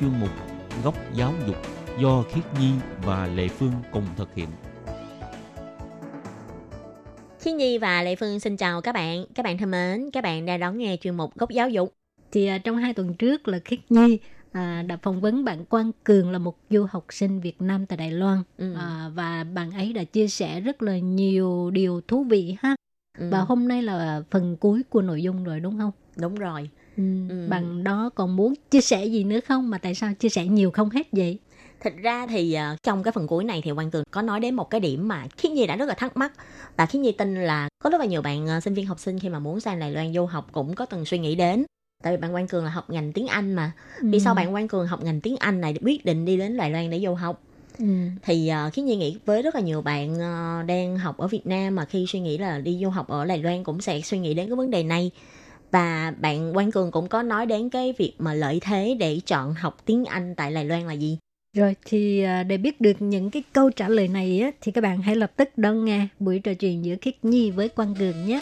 chuyên mục Góc giáo dục do Khiết Nhi và Lệ Phương cùng thực hiện. Khi Nhi và Lệ Phương xin chào các bạn. Các bạn thân mến, các bạn đang đón nghe chuyên mục Góc Giáo dục. Thì à, trong hai tuần trước là Khiết Nhi à, đã phỏng vấn bạn Quang Cường là một du học sinh Việt Nam tại Đài Loan. Ừ. À, và bạn ấy đã chia sẻ rất là nhiều điều thú vị ha. Ừ, Và hôm nay là phần cuối của nội dung rồi đúng không? đúng rồi. Ừ. Ừ. Bạn đó còn muốn chia sẻ gì nữa không? Mà tại sao chia sẻ nhiều không hết vậy? Thật ra thì ờ, trong cái phần cuối này thì Quang Cường có nói đến một cái điểm mà Khiết Nhi đã rất là thắc mắc và Khiết Nhi tin là có rất là nhiều bạn ờ, sinh viên học sinh khi mà muốn sang Đài Loan du học cũng có từng suy nghĩ đến. Tại vì bạn Quang Cường là học ngành tiếng Anh mà. Vì sao Ừ. bạn Quang Cường học ngành tiếng Anh này quyết định đi đến Đài Loan để du học? Ừ. thì uh, Khiết Nhi nghĩ với rất là nhiều bạn ờ, đang học ở Việt Nam mà khi suy nghĩ là đi du học ở Đài Loan cũng sẽ suy nghĩ đến cái vấn đề này và bạn Quang Cường cũng có nói đến cái việc mà lợi thế để chọn học tiếng Anh tại Đài Loan là gì Rồi thì à, để biết được những cái câu trả lời này á, thì các bạn hãy lập tức đón nghe buổi trò chuyện giữa Khiết Nhi với Quang Cường nhé.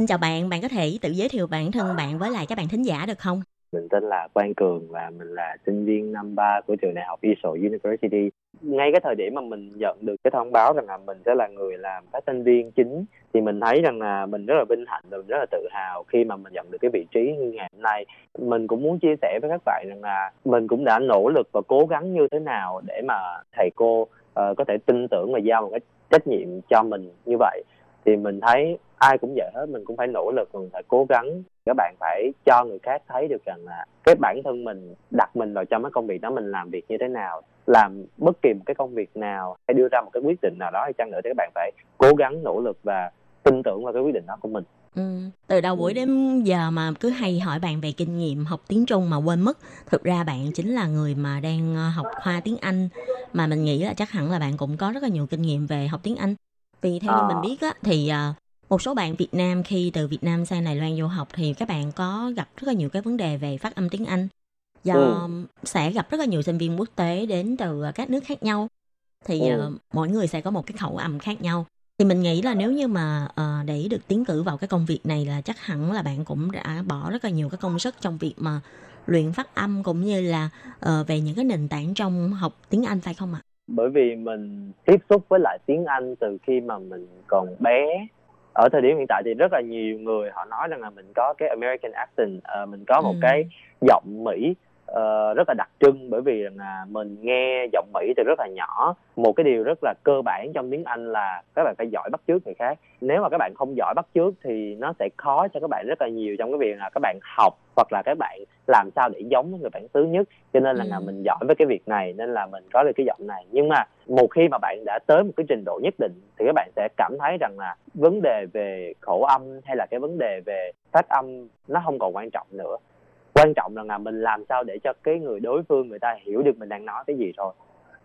Xin chào bạn, bạn có thể tự giới thiệu bản thân bạn với lại các bạn thính giả được không? Mình tên là Quang Cường và mình là sinh viên năm 3 của trường đại học Israel University. Ngay cái thời điểm mà mình nhận được cái thông báo rằng là mình sẽ là người làm phát thanh viên chính thì mình thấy rằng là mình rất là vinh hạnh và mình rất là tự hào khi mà mình nhận được cái vị trí như ngày hôm nay. Mình cũng muốn chia sẻ với các bạn rằng là mình cũng đã nỗ lực và cố gắng như thế nào để mà thầy cô uh, có thể tin tưởng và giao một cái trách nhiệm cho mình như vậy. Thì mình thấy ai cũng vậy hết, mình cũng phải nỗ lực, mình phải cố gắng các bạn phải cho người khác thấy được rằng là cái bản thân mình đặt mình vào trong cái công việc đó mình làm việc như thế nào làm bất kỳ một cái công việc nào hay đưa ra một cái quyết định nào đó hay chăng nữa thì các bạn phải cố gắng nỗ lực và tin tưởng vào cái quyết định đó của mình Ừ. Từ đầu buổi đến giờ mà cứ hay hỏi bạn về kinh nghiệm học tiếng Trung mà quên mất Thực ra bạn chính là người mà đang ờ, học khoa tiếng Anh Mà mình nghĩ là chắc hẳn là bạn cũng có rất là nhiều kinh nghiệm về học tiếng Anh Vì theo như À. mình biết á, thì ờ, một số bạn Việt Nam khi từ Việt Nam sang Đài Loan du học Thì các bạn có gặp rất là nhiều cái vấn đề về phát âm tiếng Anh Do Ừ. sẽ gặp rất là nhiều sinh viên quốc tế đến từ ờ, các nước khác nhau Thì Ừ. ờ, mỗi người sẽ có một cái khẩu âm khác nhau thì mình nghĩ là nếu như mà ờ, để được tiến cử vào cái công việc này là chắc hẳn là bạn cũng đã bỏ rất là nhiều cái công sức trong việc mà luyện phát âm cũng như là ờ, về những cái nền tảng trong học tiếng Anh phải không ạ? bởi vì mình tiếp xúc với lại tiếng Anh từ khi mà mình còn bé ở thời điểm hiện tại thì rất là nhiều người họ nói rằng là mình có cái American accent ờ, mình có một Ừ. cái giọng Mỹ ờ, rất là đặc trưng bởi vì là mình nghe giọng Mỹ từ rất là nhỏ. Một cái điều rất là cơ bản trong tiếng Anh là các bạn phải giỏi bắt chước người khác. Nếu mà các bạn không giỏi bắt chước thì nó sẽ khó cho các bạn rất là nhiều trong cái việc là các bạn học hoặc là các bạn làm sao để giống với người bản xứ nhất. Cho nên là, Ừ. là mình giỏi với cái việc này nên là mình có được cái giọng này. Nhưng mà một khi mà bạn đã tới một cái trình độ nhất định thì các bạn sẽ cảm thấy rằng là vấn đề về khẩu âm hay là cái vấn đề về phát âm nó không còn quan trọng nữa quan trọng là, là mình làm sao để cho cái người đối phương người ta hiểu được mình đang nói cái gì thôi.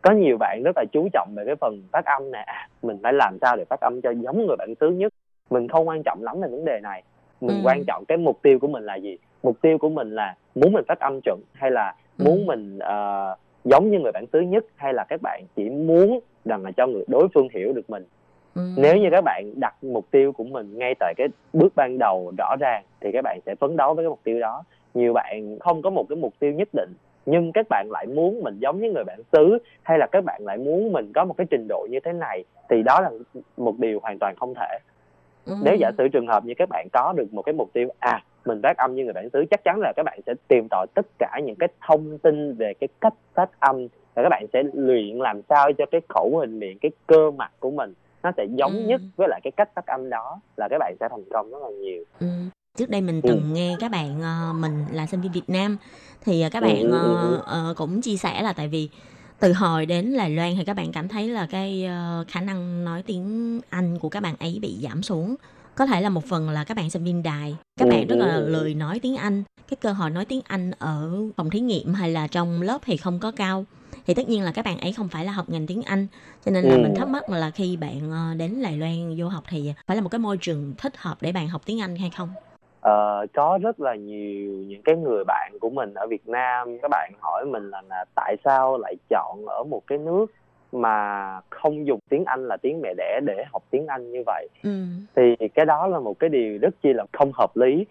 Có nhiều bạn rất là chú trọng về cái phần phát âm này à, mình phải làm sao để phát âm cho giống người bản xứ nhất. Mình không quan trọng lắm về vấn đề này. Mình Ừ. quan trọng cái mục tiêu của mình là gì? Mục tiêu của mình là muốn mình phát âm chuẩn hay là Ừ. muốn mình ờ, giống như người bản xứ nhất hay là các bạn chỉ muốn rằng là cho người đối phương hiểu được mình? Ừ. nếu như các bạn đặt mục tiêu của mình ngay tại cái bước ban đầu rõ ràng thì các bạn sẽ phấn đấu với cái mục tiêu đó nhiều bạn không có một cái mục tiêu nhất định nhưng các bạn lại muốn mình giống như người bản xứ hay là các bạn lại muốn mình có một cái trình độ như thế này thì đó là một điều hoàn toàn không thể Ừ. nếu giả sử trường hợp như các bạn có được một cái mục tiêu à mình phát âm như người bản xứ chắc chắn là các bạn sẽ tìm tòi tất cả những cái thông tin về cái cách phát âm và các bạn sẽ luyện làm sao cho cái khẩu hình miệng cái cơ mặt của mình nó sẽ giống Ừ. nhất với lại cái cách phát âm đó là các bạn sẽ thành công rất là nhiều Ừ. Trước đây mình Ừ. từng nghe các bạn ờ, mình là sinh viên Việt Nam thì ờ, các Ừ, bạn ừ, ờ, cũng chia sẻ là tại vì từ hồi đến Đài Loan thì các bạn cảm thấy là cái khả năng nói tiếng Anh của các bạn ấy bị giảm xuống. Có thể là một phần là các bạn sinh viên đài, các bạn rất là lười nói tiếng Anh. Cái cơ hội nói tiếng Anh ở phòng thí nghiệm hay là trong lớp thì không có cao. Thì tất nhiên là các bạn ấy không phải là học ngành tiếng Anh. Cho nên là Ừ. mình thắc mắc là khi bạn đến Đài Loan du học thì phải là một cái môi trường thích hợp để bạn học tiếng Anh hay không? Ờ, có rất là nhiều những cái người bạn của mình ở Việt Nam các bạn hỏi mình là, là tại sao lại chọn ở một cái nước mà không dùng tiếng Anh là tiếng mẹ đẻ để học tiếng Anh như vậy Ừ. thì cái đó là một cái điều rất chi là không hợp lý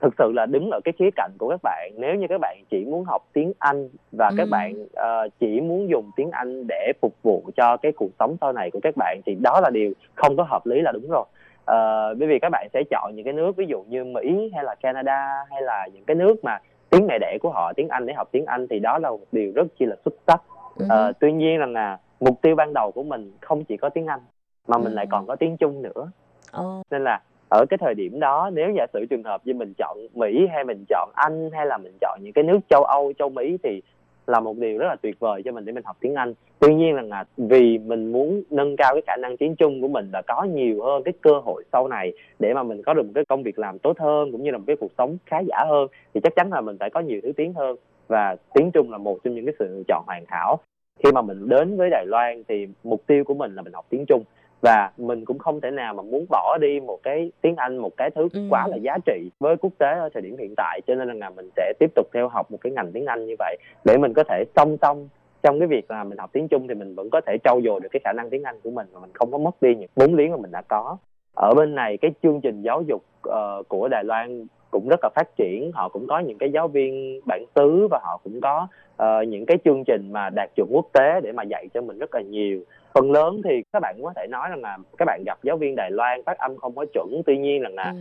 thực sự là đứng ở cái khía cạnh của các bạn nếu như các bạn chỉ muốn học tiếng Anh và các Ừ. bạn ờ, chỉ muốn dùng tiếng Anh để phục vụ cho cái cuộc sống sau này của các bạn thì đó là điều không có hợp lý là đúng rồi Ờ, bởi vì các bạn sẽ chọn những cái nước ví dụ như Mỹ hay là Canada hay là những cái nước mà tiếng mẹ đẻ của họ tiếng Anh để học tiếng Anh thì đó là một điều rất chi là xuất sắc Ừ. Ờ, tuy nhiên rằng là mục tiêu ban đầu của mình không chỉ có tiếng Anh mà mình Ừ. lại còn có tiếng Trung nữa Ồ. nên là ở cái thời điểm đó nếu giả sử trường hợp như mình chọn Mỹ hay mình chọn Anh hay là mình chọn những cái nước châu Âu châu Mỹ thì là một điều rất là tuyệt vời cho mình để mình học tiếng Anh. Tuy nhiên là, là vì mình muốn nâng cao cái khả năng tiếng Trung của mình là có nhiều hơn cái cơ hội sau này để mà mình có được một cái công việc làm tốt hơn cũng như là một cái cuộc sống khá giả hơn thì chắc chắn là mình phải có nhiều thứ tiếng hơn. Và tiếng Trung là một trong những cái sự lựa chọn hoàn hảo. Khi mà mình đến với Đài Loan thì mục tiêu của mình là mình học tiếng Trung và mình cũng không thể nào mà muốn bỏ đi một cái tiếng Anh một cái thứ Ừ. quá là giá trị với quốc tế ở thời điểm hiện tại. Cho nên là mình sẽ tiếp tục theo học một cái ngành tiếng Anh như vậy để mình có thể song song trong cái việc là mình học tiếng Trung thì mình vẫn có thể trau dồi được cái khả năng tiếng Anh của mình mà mình không có mất đi những vốn liếng mà mình đã có. Ở bên này cái chương trình giáo dục ờ, của Đài Loan cũng rất là phát triển. Họ cũng có những cái giáo viên bản xứ và họ cũng có ờ, những cái chương trình mà đạt chuẩn quốc tế để mà dạy cho mình rất là nhiều phần lớn thì các bạn có thể nói rằng là các bạn gặp giáo viên Đài Loan phát âm không có chuẩn tuy nhiên rằng là Ừ.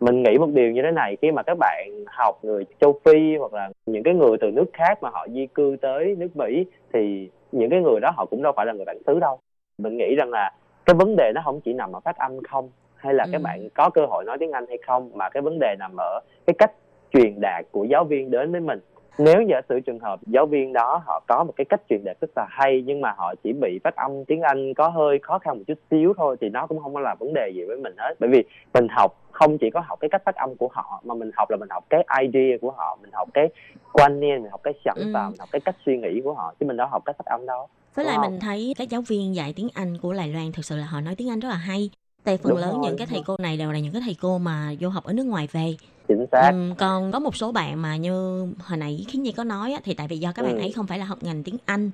mình nghĩ một điều như thế này khi mà các bạn học người châu Phi hoặc là những cái người từ nước khác mà họ di cư tới nước Mỹ thì những cái người đó họ cũng đâu phải là người bản xứ đâu mình nghĩ rằng là cái vấn đề nó không chỉ nằm ở phát âm không hay là Ừ. các bạn có cơ hội nói tiếng Anh hay không mà cái vấn đề nằm ở cái cách truyền đạt của giáo viên đến với mình nếu giả sử trường hợp giáo viên đó họ có một cái cách truyền đạt rất là hay nhưng mà họ chỉ bị phát âm tiếng Anh có hơi khó khăn một chút xíu thôi thì nó cũng không có là vấn đề gì với mình hết bởi vì mình học không chỉ có học cái cách phát âm của họ mà mình học là mình học cái idea của họ mình học cái quan niệm mình học cái sẵn Ừ. vào mình học cái cách suy nghĩ của họ chứ mình đâu học cách phát âm đâu Với lại không? mình thấy các giáo viên dạy tiếng Anh của Đài Loan thực sự là họ nói tiếng Anh rất là hay. Tại phần Đúng lớn rồi, những cái thầy cô này đều là những cái thầy cô mà du học ở nước ngoài về. Chính xác Ừm, còn có một số bạn mà như hồi nãy khiến Nhi có nói á, thì tại vì do các bạn Ừ. ấy không phải là học ngành tiếng Anh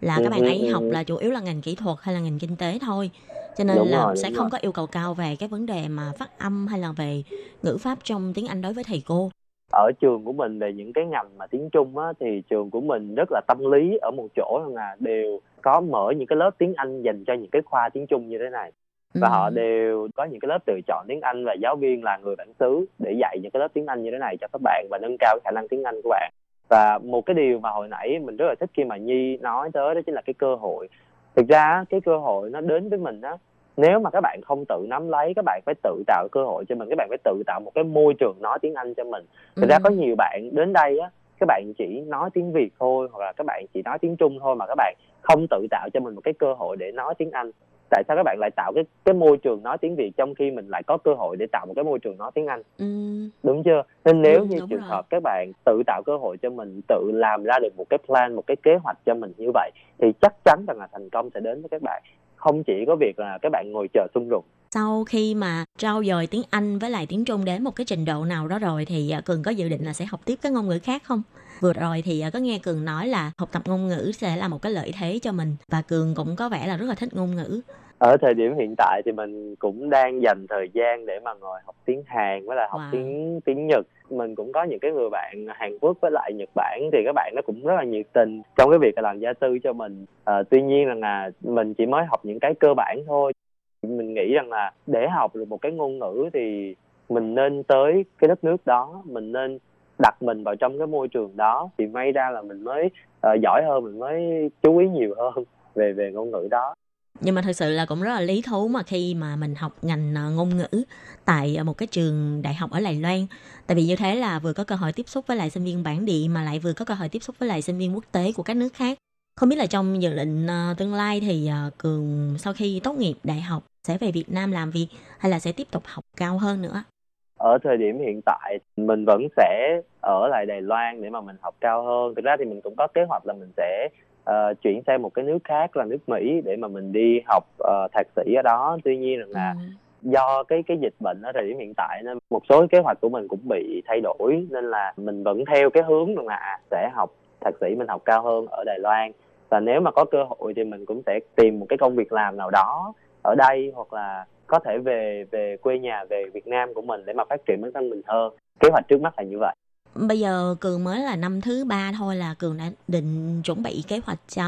là Ừ, các bạn ừ, ấy ừ, học ừ. là chủ yếu là ngành kỹ thuật hay là ngành kinh tế thôi. Cho nên Đúng là rồi, sẽ không rồi. có yêu cầu cao về cái vấn đề mà phát âm hay là về ngữ pháp trong tiếng Anh đối với thầy cô. ở trường của mình về những cái ngành mà tiếng Trung á thì trường của mình rất là tâm lý ở một chỗ là đều có mở những cái lớp tiếng Anh dành cho những cái khoa tiếng Trung như thế này và Ừm. họ đều có những cái lớp tự chọn tiếng Anh và giáo viên là người bản xứ để dạy những cái lớp tiếng Anh như thế này cho các bạn và nâng cao khả năng tiếng Anh của bạn và một cái điều mà hồi nãy mình rất là thích khi mà Nhi nói tới đó chính là cái cơ hội thực ra cái cơ hội nó đến với mình á nếu mà các bạn không tự nắm lấy các bạn phải tự tạo cơ hội cho mình các bạn phải tự tạo một cái môi trường nói tiếng Anh cho mình thực ra Ừm. có nhiều bạn đến đây á các bạn chỉ nói tiếng Việt thôi hoặc là các bạn chỉ nói tiếng Trung thôi mà các bạn không tự tạo cho mình một cái cơ hội để nói tiếng Anh tại sao các bạn lại tạo cái cái môi trường nói tiếng Việt trong khi mình lại có cơ hội để tạo một cái môi trường nói tiếng Anh Ừm. đúng chưa nên nếu Ừ, như trường rồi. hợp các bạn tự tạo cơ hội cho mình tự làm ra được một cái plan một cái kế hoạch cho mình như vậy thì chắc chắn rằng là thành công sẽ đến với các bạn không chỉ có việc là các bạn ngồi chờ sung rụng Sau khi mà trau dồi tiếng Anh với lại tiếng Trung đến một cái trình độ nào đó rồi thì à, Cường có dự định là sẽ học tiếp các ngôn ngữ khác không? Vừa rồi thì à, có nghe Cường nói là học tập ngôn ngữ sẽ là một cái lợi thế cho mình và Cường cũng có vẻ là rất là thích ngôn ngữ. ở thời điểm hiện tại thì mình cũng đang dành thời gian để mà ngồi học tiếng Hàn với lại học Wow. tiếng tiếng Nhật mình cũng có những cái người bạn Hàn Quốc với lại Nhật Bản thì các bạn nó cũng rất là nhiệt tình trong cái việc là làm gia sư cho mình Ờ, tuy nhiên rằng là mình chỉ mới học những cái cơ bản thôi mình nghĩ rằng là để học được một cái ngôn ngữ thì mình nên tới cái đất nước đó mình nên đặt mình vào trong cái môi trường đó thì may ra là mình mới uh, giỏi hơn mình mới chú ý nhiều hơn về về ngôn ngữ đó. Nhưng mà thật sự là cũng rất là lý thú mà khi mà mình học ngành ờ, ngôn ngữ tại ờ, một cái trường đại học ở Đài Loan. Tại vì như thế là vừa có cơ hội tiếp xúc với lại sinh viên bản địa mà lại vừa có cơ hội tiếp xúc với lại sinh viên quốc tế của các nước khác. Không biết là trong dự định tương lai thì cường sau khi tốt nghiệp đại học sẽ về Việt Nam làm việc hay là sẽ tiếp tục học cao hơn nữa? Ở thời điểm hiện tại mình vẫn sẽ ở lại Đài Loan để mà mình học cao hơn. Thực ra thì mình cũng có kế hoạch là mình sẽ ờ, chuyển sang một cái nước khác là nước Mỹ để mà mình đi học ờ, thạc sĩ ở đó. Tuy nhiên là Ừ. do cái cái dịch bệnh ở thời điểm hiện tại nên một số kế hoạch của mình cũng bị thay đổi nên là mình vẫn theo cái hướng là à, sẽ học thạc sĩ mình học cao hơn ở Đài Loan. Và nếu mà có cơ hội thì mình cũng sẽ tìm một cái công việc làm nào đó ở đây hoặc là có thể về về quê nhà về Việt Nam của mình để mà phát triển bản thân mình hơn kế hoạch trước mắt là như vậy Bây giờ Cường mới là năm thứ ba thôi là Cường đã định chuẩn bị kế hoạch cho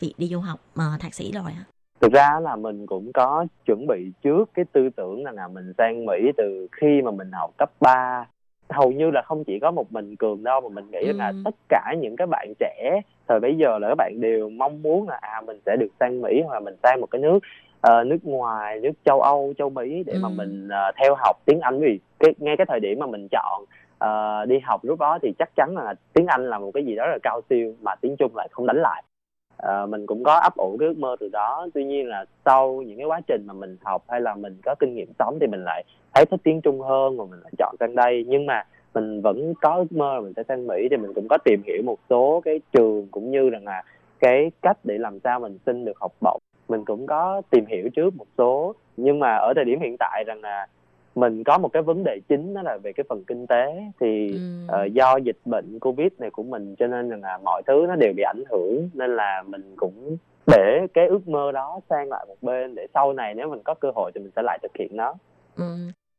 việc đi du học mà thạc sĩ rồi hả? thực ra là mình cũng có chuẩn bị trước cái tư tưởng là, là mình sang Mỹ từ khi mà mình học cấp 3 hầu như là không chỉ có một mình cường đâu mà mình nghĩ Ừ. là tất cả những các bạn trẻ thời bấy giờ là các bạn đều mong muốn là à mình sẽ được sang Mỹ hoặc là mình sang một cái nước ờ, nước ngoài nước châu Âu châu Mỹ để mà Ừ. mình ờ, theo học tiếng Anh. Vì cái ngay cái thời điểm mà mình chọn ờ, đi học lúc đó thì chắc chắn là tiếng Anh là một cái gì đó là cao siêu mà tiếng Trung lại không đánh lại. Ờ, mình cũng có ấp ủ cái ước mơ từ đó. Tuy nhiên là sau những cái quá trình mà mình học hay là mình có kinh nghiệm sống thì mình lại thấy thích tiếng Trung hơn và mình lại chọn sang đây. Nhưng mà mình vẫn có ước mơ là mình sẽ sang Mỹ thì mình cũng có tìm hiểu một số cái trường cũng như rằng là cái cách để làm sao mình xin được học bổng mình cũng có tìm hiểu trước một số nhưng mà ở thời điểm hiện tại rằng là mình có một cái vấn đề chính đó là về cái phần kinh tế thì Ừ. ờ, do dịch bệnh covid này của mình cho nên rằng là mọi thứ nó đều bị ảnh hưởng nên là mình cũng để cái ước mơ đó sang lại một bên để sau này nếu mình có cơ hội thì mình sẽ lại thực hiện nó Ừ.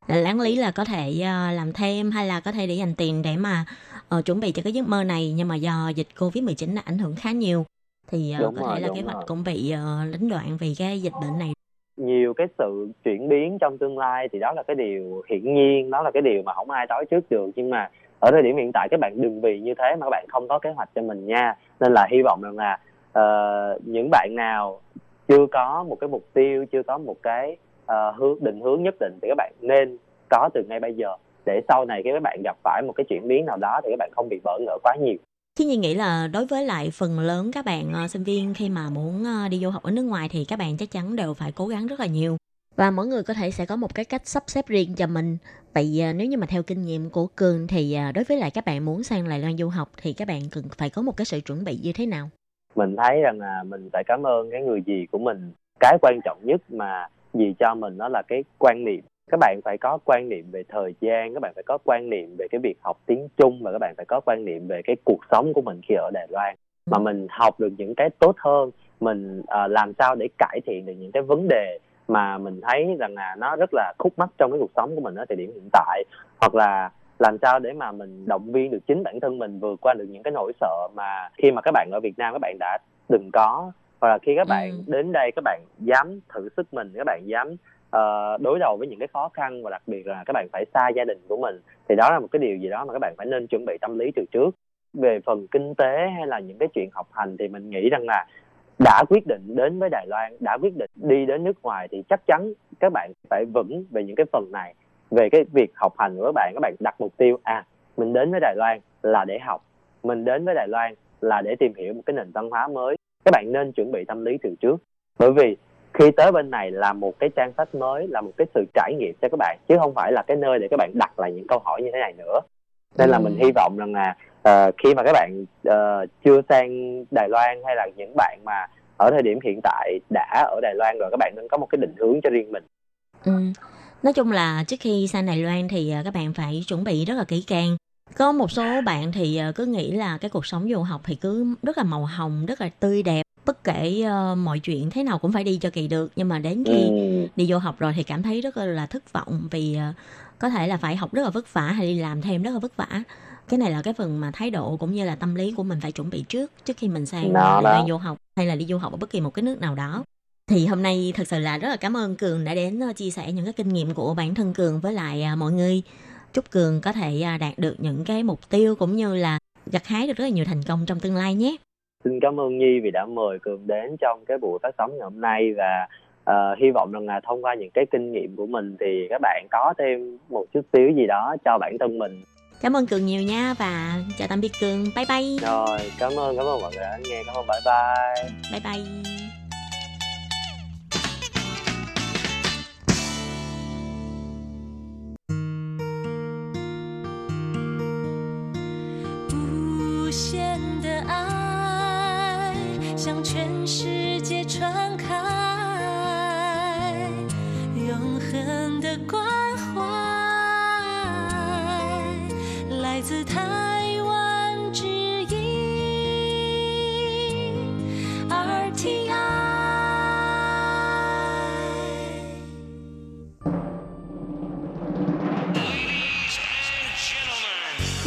Đáng lý là có thể ờ, làm thêm hay là có thể để dành tiền để mà ờ, chuẩn bị cho cái giấc mơ này nhưng mà do dịch Covid-19 đã ảnh hưởng khá nhiều thì ờ, Đúng có rồi, thể là kế hoạch rồi. cũng bị ờ, đánh đoạn vì cái dịch bệnh này. nhiều cái sự chuyển biến trong tương lai thì đó là cái điều hiển nhiên đó là cái điều mà không ai nói trước được nhưng mà ở thời điểm hiện tại các bạn đừng vì như thế mà các bạn không có kế hoạch cho mình nha nên là hy vọng rằng là ờ, những bạn nào chưa có một cái mục tiêu chưa có một cái ờ, hướng định hướng nhất định thì các bạn nên có từ ngay bây giờ để sau này khi các bạn gặp phải một cái chuyển biến nào đó thì các bạn không bị bỡ ngỡ quá nhiều Khi Nhi nghĩ là đối với lại phần lớn các bạn ờ, sinh viên khi mà muốn ờ, đi du học ở nước ngoài thì các bạn chắc chắn đều phải cố gắng rất là nhiều. Và mỗi người có thể sẽ có một cái cách sắp xếp riêng cho mình. Vậy ờ, nếu như mà theo kinh nghiệm của Cường thì đối với lại các bạn muốn sang Đài Loan du học thì các bạn cần phải có một cái sự chuẩn bị như thế nào? mình thấy rằng là mình phải cảm ơn cái người dì của mình cái quan trọng nhất mà dì cho mình đó là cái quan niệm các bạn phải có quan niệm về thời gian các bạn phải có quan niệm về cái việc học tiếng Trung và các bạn phải có quan niệm về cái cuộc sống của mình khi ở Đài Loan. Mà mình học được những cái tốt hơn mình à, làm sao để cải thiện được những cái vấn đề mà mình thấy rằng là nó rất là khúc mắc trong cái cuộc sống của mình ở thời điểm hiện tại. Hoặc là làm sao để mà mình động viên được chính bản thân mình vượt qua được những cái nỗi sợ mà khi mà các bạn ở Việt Nam các bạn đã từng có. Hoặc là khi các bạn Ừ. đến đây các bạn dám thử sức mình các bạn dám uh, đối đầu với những cái khó khăn và đặc biệt là các bạn phải xa gia đình của mình thì đó là một cái điều gì đó mà các bạn phải nên chuẩn bị tâm lý từ trước. Về phần kinh tế hay là những cái chuyện học hành thì mình nghĩ rằng là đã quyết định đến với Đài Loan đã quyết định đi đến nước ngoài thì chắc chắn các bạn phải vững về những cái phần này. Về cái việc học hành của các bạn các bạn đặt mục tiêu à mình đến với Đài Loan là để học mình đến với Đài Loan là để tìm hiểu một cái nền văn hóa mới. Các bạn nên chuẩn bị tâm lý từ trước. Bởi vì khi tới bên này là một cái trang sách mới là một cái sự trải nghiệm cho các bạn chứ không phải là cái nơi để các bạn đặt lại những câu hỏi như thế này nữa nên là Ừ. mình hy vọng rằng là ờ, khi mà các bạn ờ, chưa sang Đài Loan hay là những bạn mà ở thời điểm hiện tại đã ở Đài Loan rồi các bạn nên có một cái định hướng cho riêng mình Ừ. Nói chung là trước khi sang Đài Loan thì ờ, các bạn phải chuẩn bị rất là kỹ càng. Có một số bạn thì cứ nghĩ là cái cuộc sống du học thì cứ rất là màu hồng, rất là tươi đẹp. Bất kể ờ, mọi chuyện thế nào cũng phải đi cho kỳ được. Nhưng mà đến khi Ừ. đi du học rồi thì cảm thấy rất là thất vọng vì ờ, có thể là phải học rất là vất vả hay đi làm thêm rất là vất vả. Cái này là cái phần mà thái độ cũng như là tâm lý của mình phải chuẩn bị trước trước khi mình sang Đó, Loan đó. du học hay là đi du học ở bất kỳ một cái nước nào đó. Thì hôm nay thật sự là rất là cảm ơn Cường đã đến ờ, chia sẻ những cái kinh nghiệm của bản thân Cường với lại mọi người. Chúc Cường có thể à, đạt được những cái mục tiêu cũng như là gặt hái được rất là nhiều thành công trong tương lai nhé. Xin cảm ơn Nhi vì đã mời Cường đến trong cái buổi phát sóng ngày hôm nay và ờ, hy vọng rằng là thông qua những cái kinh nghiệm của mình thì các bạn có thêm một chút xíu gì đó cho bản thân mình Cảm ơn Cường nhiều nha và chào tạm biệt Cường. Bye bye. rồi cảm ơn cảm ơn mọi người đã nghe cảm ơn bye bye Bye bye. “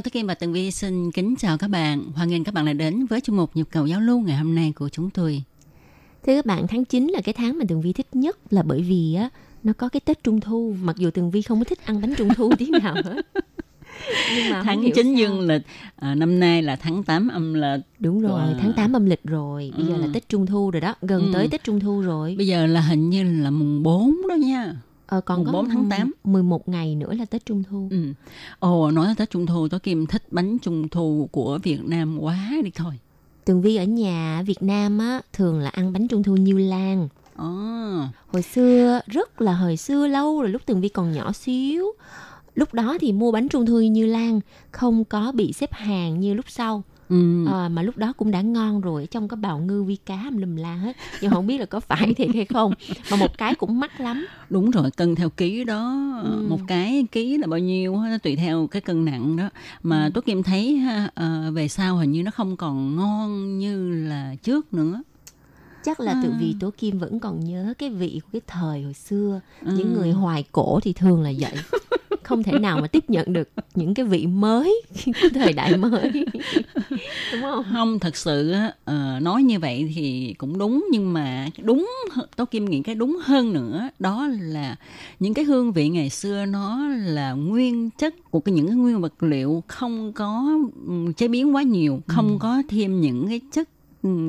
Hello, Tố Kim và Tường Vi xin kính chào các bạn. Hoan nghênh các bạn đã đến với chuyên mục Nhịp cầu giao lưu ngày hôm nay của chúng tôi. Thưa các bạn, tháng 9 là cái tháng mà Tường Vi thích nhất là bởi vì á nó có cái Tết Trung Thu, mặc dù Tường Vi không có thích ăn bánh Trung Thu tí nào hết. Nhưng mà tháng hiểu 9 sao. dương lịch, à, năm nay là tháng 8 âm lịch. Đúng rồi, Wow. tháng 8 âm lịch rồi, bây giờ là Ừ. Tết Trung Thu rồi đó, gần Ừ. tới Tết Trung Thu rồi. Bây giờ là hình như là mùng 4 đó nha. Ờ, còn mùng có 4 tháng 8. 11 ngày nữa là Tết Trung Thu. Ừ. Ồ, nói tới Tết Trung Thu, Tố Kim thích bánh Trung Thu của Việt Nam quá đi thôi. Tường Vi ở nhà ở Việt Nam á thường là ăn bánh Trung Thu Nhiêu Lan. Ồ, Hồi xưa rất là hồi xưa lâu rồi lúc Tường Vi còn nhỏ xíu. Lúc đó thì mua bánh Trung Thu Nhiêu Lan không có bị xếp hàng như lúc sau. Ừ. À, mà lúc đó cũng đã ngon rồi trong có bào ngư vi cá lùm la hết nhưng không biết là có phải thiệt hay không mà một cái cũng mắc lắm đúng rồi, cân theo ký đó, Ừ. một cái ký là bao nhiêu, nó tùy theo cái cân nặng đó. Mà Ừ. Tố Kim thấy ha, ờ, về sau hình như nó không còn ngon như là trước nữa. chắc là tự À. vì tố kim vẫn còn nhớ cái vị của cái thời hồi xưa Ừ. những người hoài cổ thì thường là vậy không thể nào mà tiếp nhận được những cái vị mới của thời đại mới. Đúng không? Không thật sự ờ, nói như vậy thì cũng đúng nhưng mà đúng tố kim nghĩ cái đúng hơn nữa đó là những cái hương vị ngày xưa nó là nguyên chất của cái những cái nguyên vật liệu không có ừm, chế biến quá nhiều không có thêm những cái chất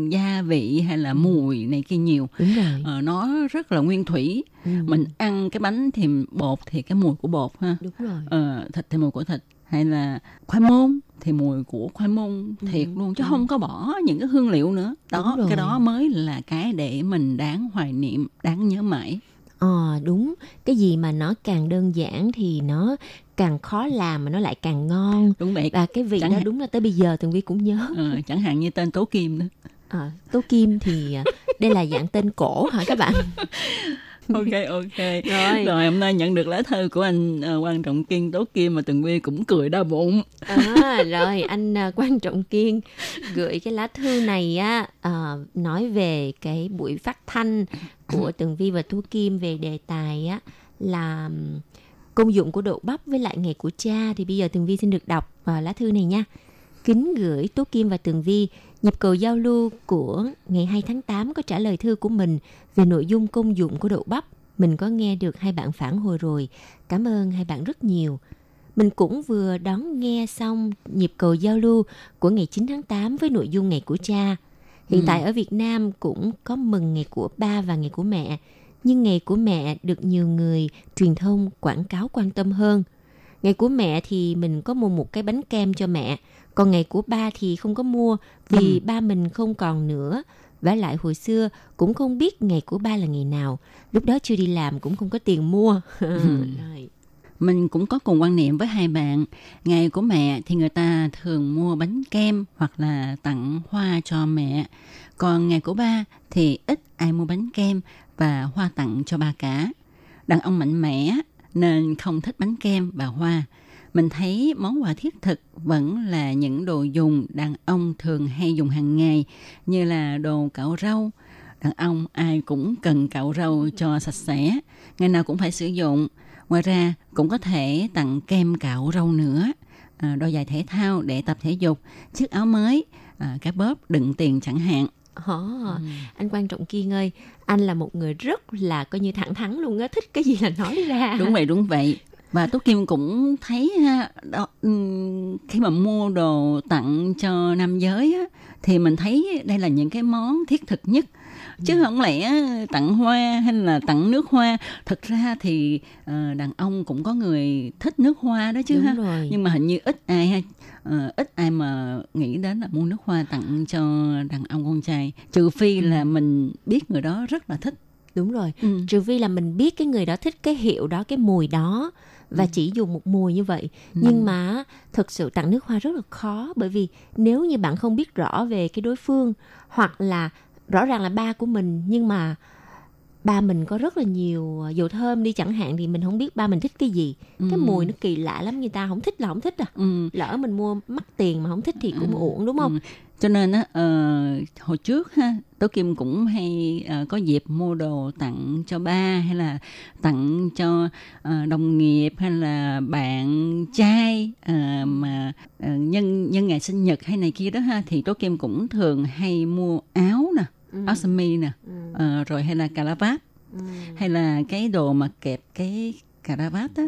gia vị hay là mùi này kia nhiều. Đúng rồi. Ờ, nó rất là nguyên thủy. Ừ. mình ăn cái bánh thì bột thì cái mùi của bột ha. Đúng rồi. Ờ, thịt thì mùi của thịt hay là khoai môn thì mùi của khoai môn thiệt luôn chứ ừ. không có bỏ những cái hương liệu nữa. Đó cái đó mới là cái để mình đáng hoài niệm đáng nhớ mãi. Ờ đúng. Cái gì mà nó càng đơn giản thì nó càng khó làm mà nó lại càng ngon. Đúng vậy. Và cái vị Chẳng đó hạn- đúng là tới bây giờ tường vi cũng nhớ. Ờ, chẳng hạn như tên tố kim đó Ờ, tố kim thì à, đây là dạng tên cổ hả các bạn? Ok ok. Rồi. rồi hôm nay nhận được lá thư của anh ờ, quan trọng kiên tố kim mà tường vi cũng cười đau bụng. À, rồi anh à, quan trọng kiên gửi cái lá thư này á à, nói về cái buổi phát thanh của tường vi và thu kim về đề tài á là công dụng của đậu bắp với lại ngày của cha thì bây giờ tường vi xin được đọc à, lá thư này nha kính gửi tố kim và tường vi nhập cầu giao lưu của ngày 2 tháng 8 có trả lời thư của mình về nội dung công dụng của đậu bắp mình có nghe được hai bạn phản hồi rồi cảm ơn hai bạn rất nhiều mình cũng vừa đón nghe xong nhịp cầu giao lưu của ngày 9 tháng 8 với nội dung ngày của cha. Hiện Ừ. tại ở Việt Nam cũng có mừng ngày của ba và ngày của mẹ. Nhưng ngày của mẹ được nhiều người truyền thông quảng cáo quan tâm hơn. Ngày của mẹ thì mình có mua một cái bánh kem cho mẹ. Còn ngày của ba thì không có mua vì ba mình không còn nữa. Và lại hồi xưa cũng không biết ngày của ba là ngày nào. Lúc đó chưa đi làm cũng không có tiền mua. Rồi. mình cũng có cùng quan niệm với hai bạn ngày của mẹ thì người ta thường mua bánh kem hoặc là tặng hoa cho mẹ còn ngày của ba thì ít ai mua bánh kem và hoa tặng cho ba cả đàn ông mạnh mẽ nên không thích bánh kem và hoa. Mình thấy món quà thiết thực vẫn là những đồ dùng đàn ông thường hay dùng hàng ngày như là đồ cạo rau. Đàn ông ai cũng cần cạo rau cho sạch sẽ, ngày nào cũng phải sử dụng. Ngoài ra cũng có thể tặng kem cạo rau nữa, à, đôi giày thể thao để tập thể dục, chiếc áo mới, à, cái bóp đựng tiền chẳng hạn. Ồ, anh quan trọng kiên ơi, anh là một người rất là coi như thẳng thắn luôn á, thích cái gì là nói ra. đúng vậy đúng vậy. Và Tố Kim cũng thấy ha, đó, ừm, khi mà mua đồ tặng cho nam giới á, thì mình thấy đây là những cái món thiết thực nhất chứ không lẽ tặng hoa hay là tặng nước hoa thực ra thì ờ, đàn ông cũng có người thích nước hoa đó chứ Đúng ha rồi. nhưng mà hình như ít ai ha ờ, ít ai mà nghĩ đến là mua nước hoa tặng cho đàn ông con trai trừ phi là mình biết người đó rất là thích Đúng rồi. ừ. Trừ phi là mình biết cái người đó thích cái hiệu đó, cái mùi đó và chỉ dùng một mùi như vậy. Nhưng mà thực sự tặng nước hoa rất là khó bởi vì nếu như bạn không biết rõ về cái đối phương hoặc là rõ ràng là ba của mình nhưng mà ba mình có rất là nhiều dầu thơm đi chẳng hạn thì mình không biết ba mình thích cái gì. Cái Ừ. mùi nó kỳ lạ lắm người ta không thích là không thích à. Ừ. Lỡ mình mua mắc tiền mà không thích thì cũng uổng đúng không? Ừ. Cho nên á ờ, hồi trước ha Tố Kim cũng hay ờ, có dịp mua đồ tặng cho ba hay là tặng cho ờ, đồng nghiệp hay là bạn trai ờ, mà ờ, nhân nhân ngày sinh nhật hay này kia đó ha thì Tố Kim cũng thường hay mua áo nè, áo sơ mi nè, ờ, rồi hay là cà la vát hay là cái đồ mà kẹp cái cà la vát á.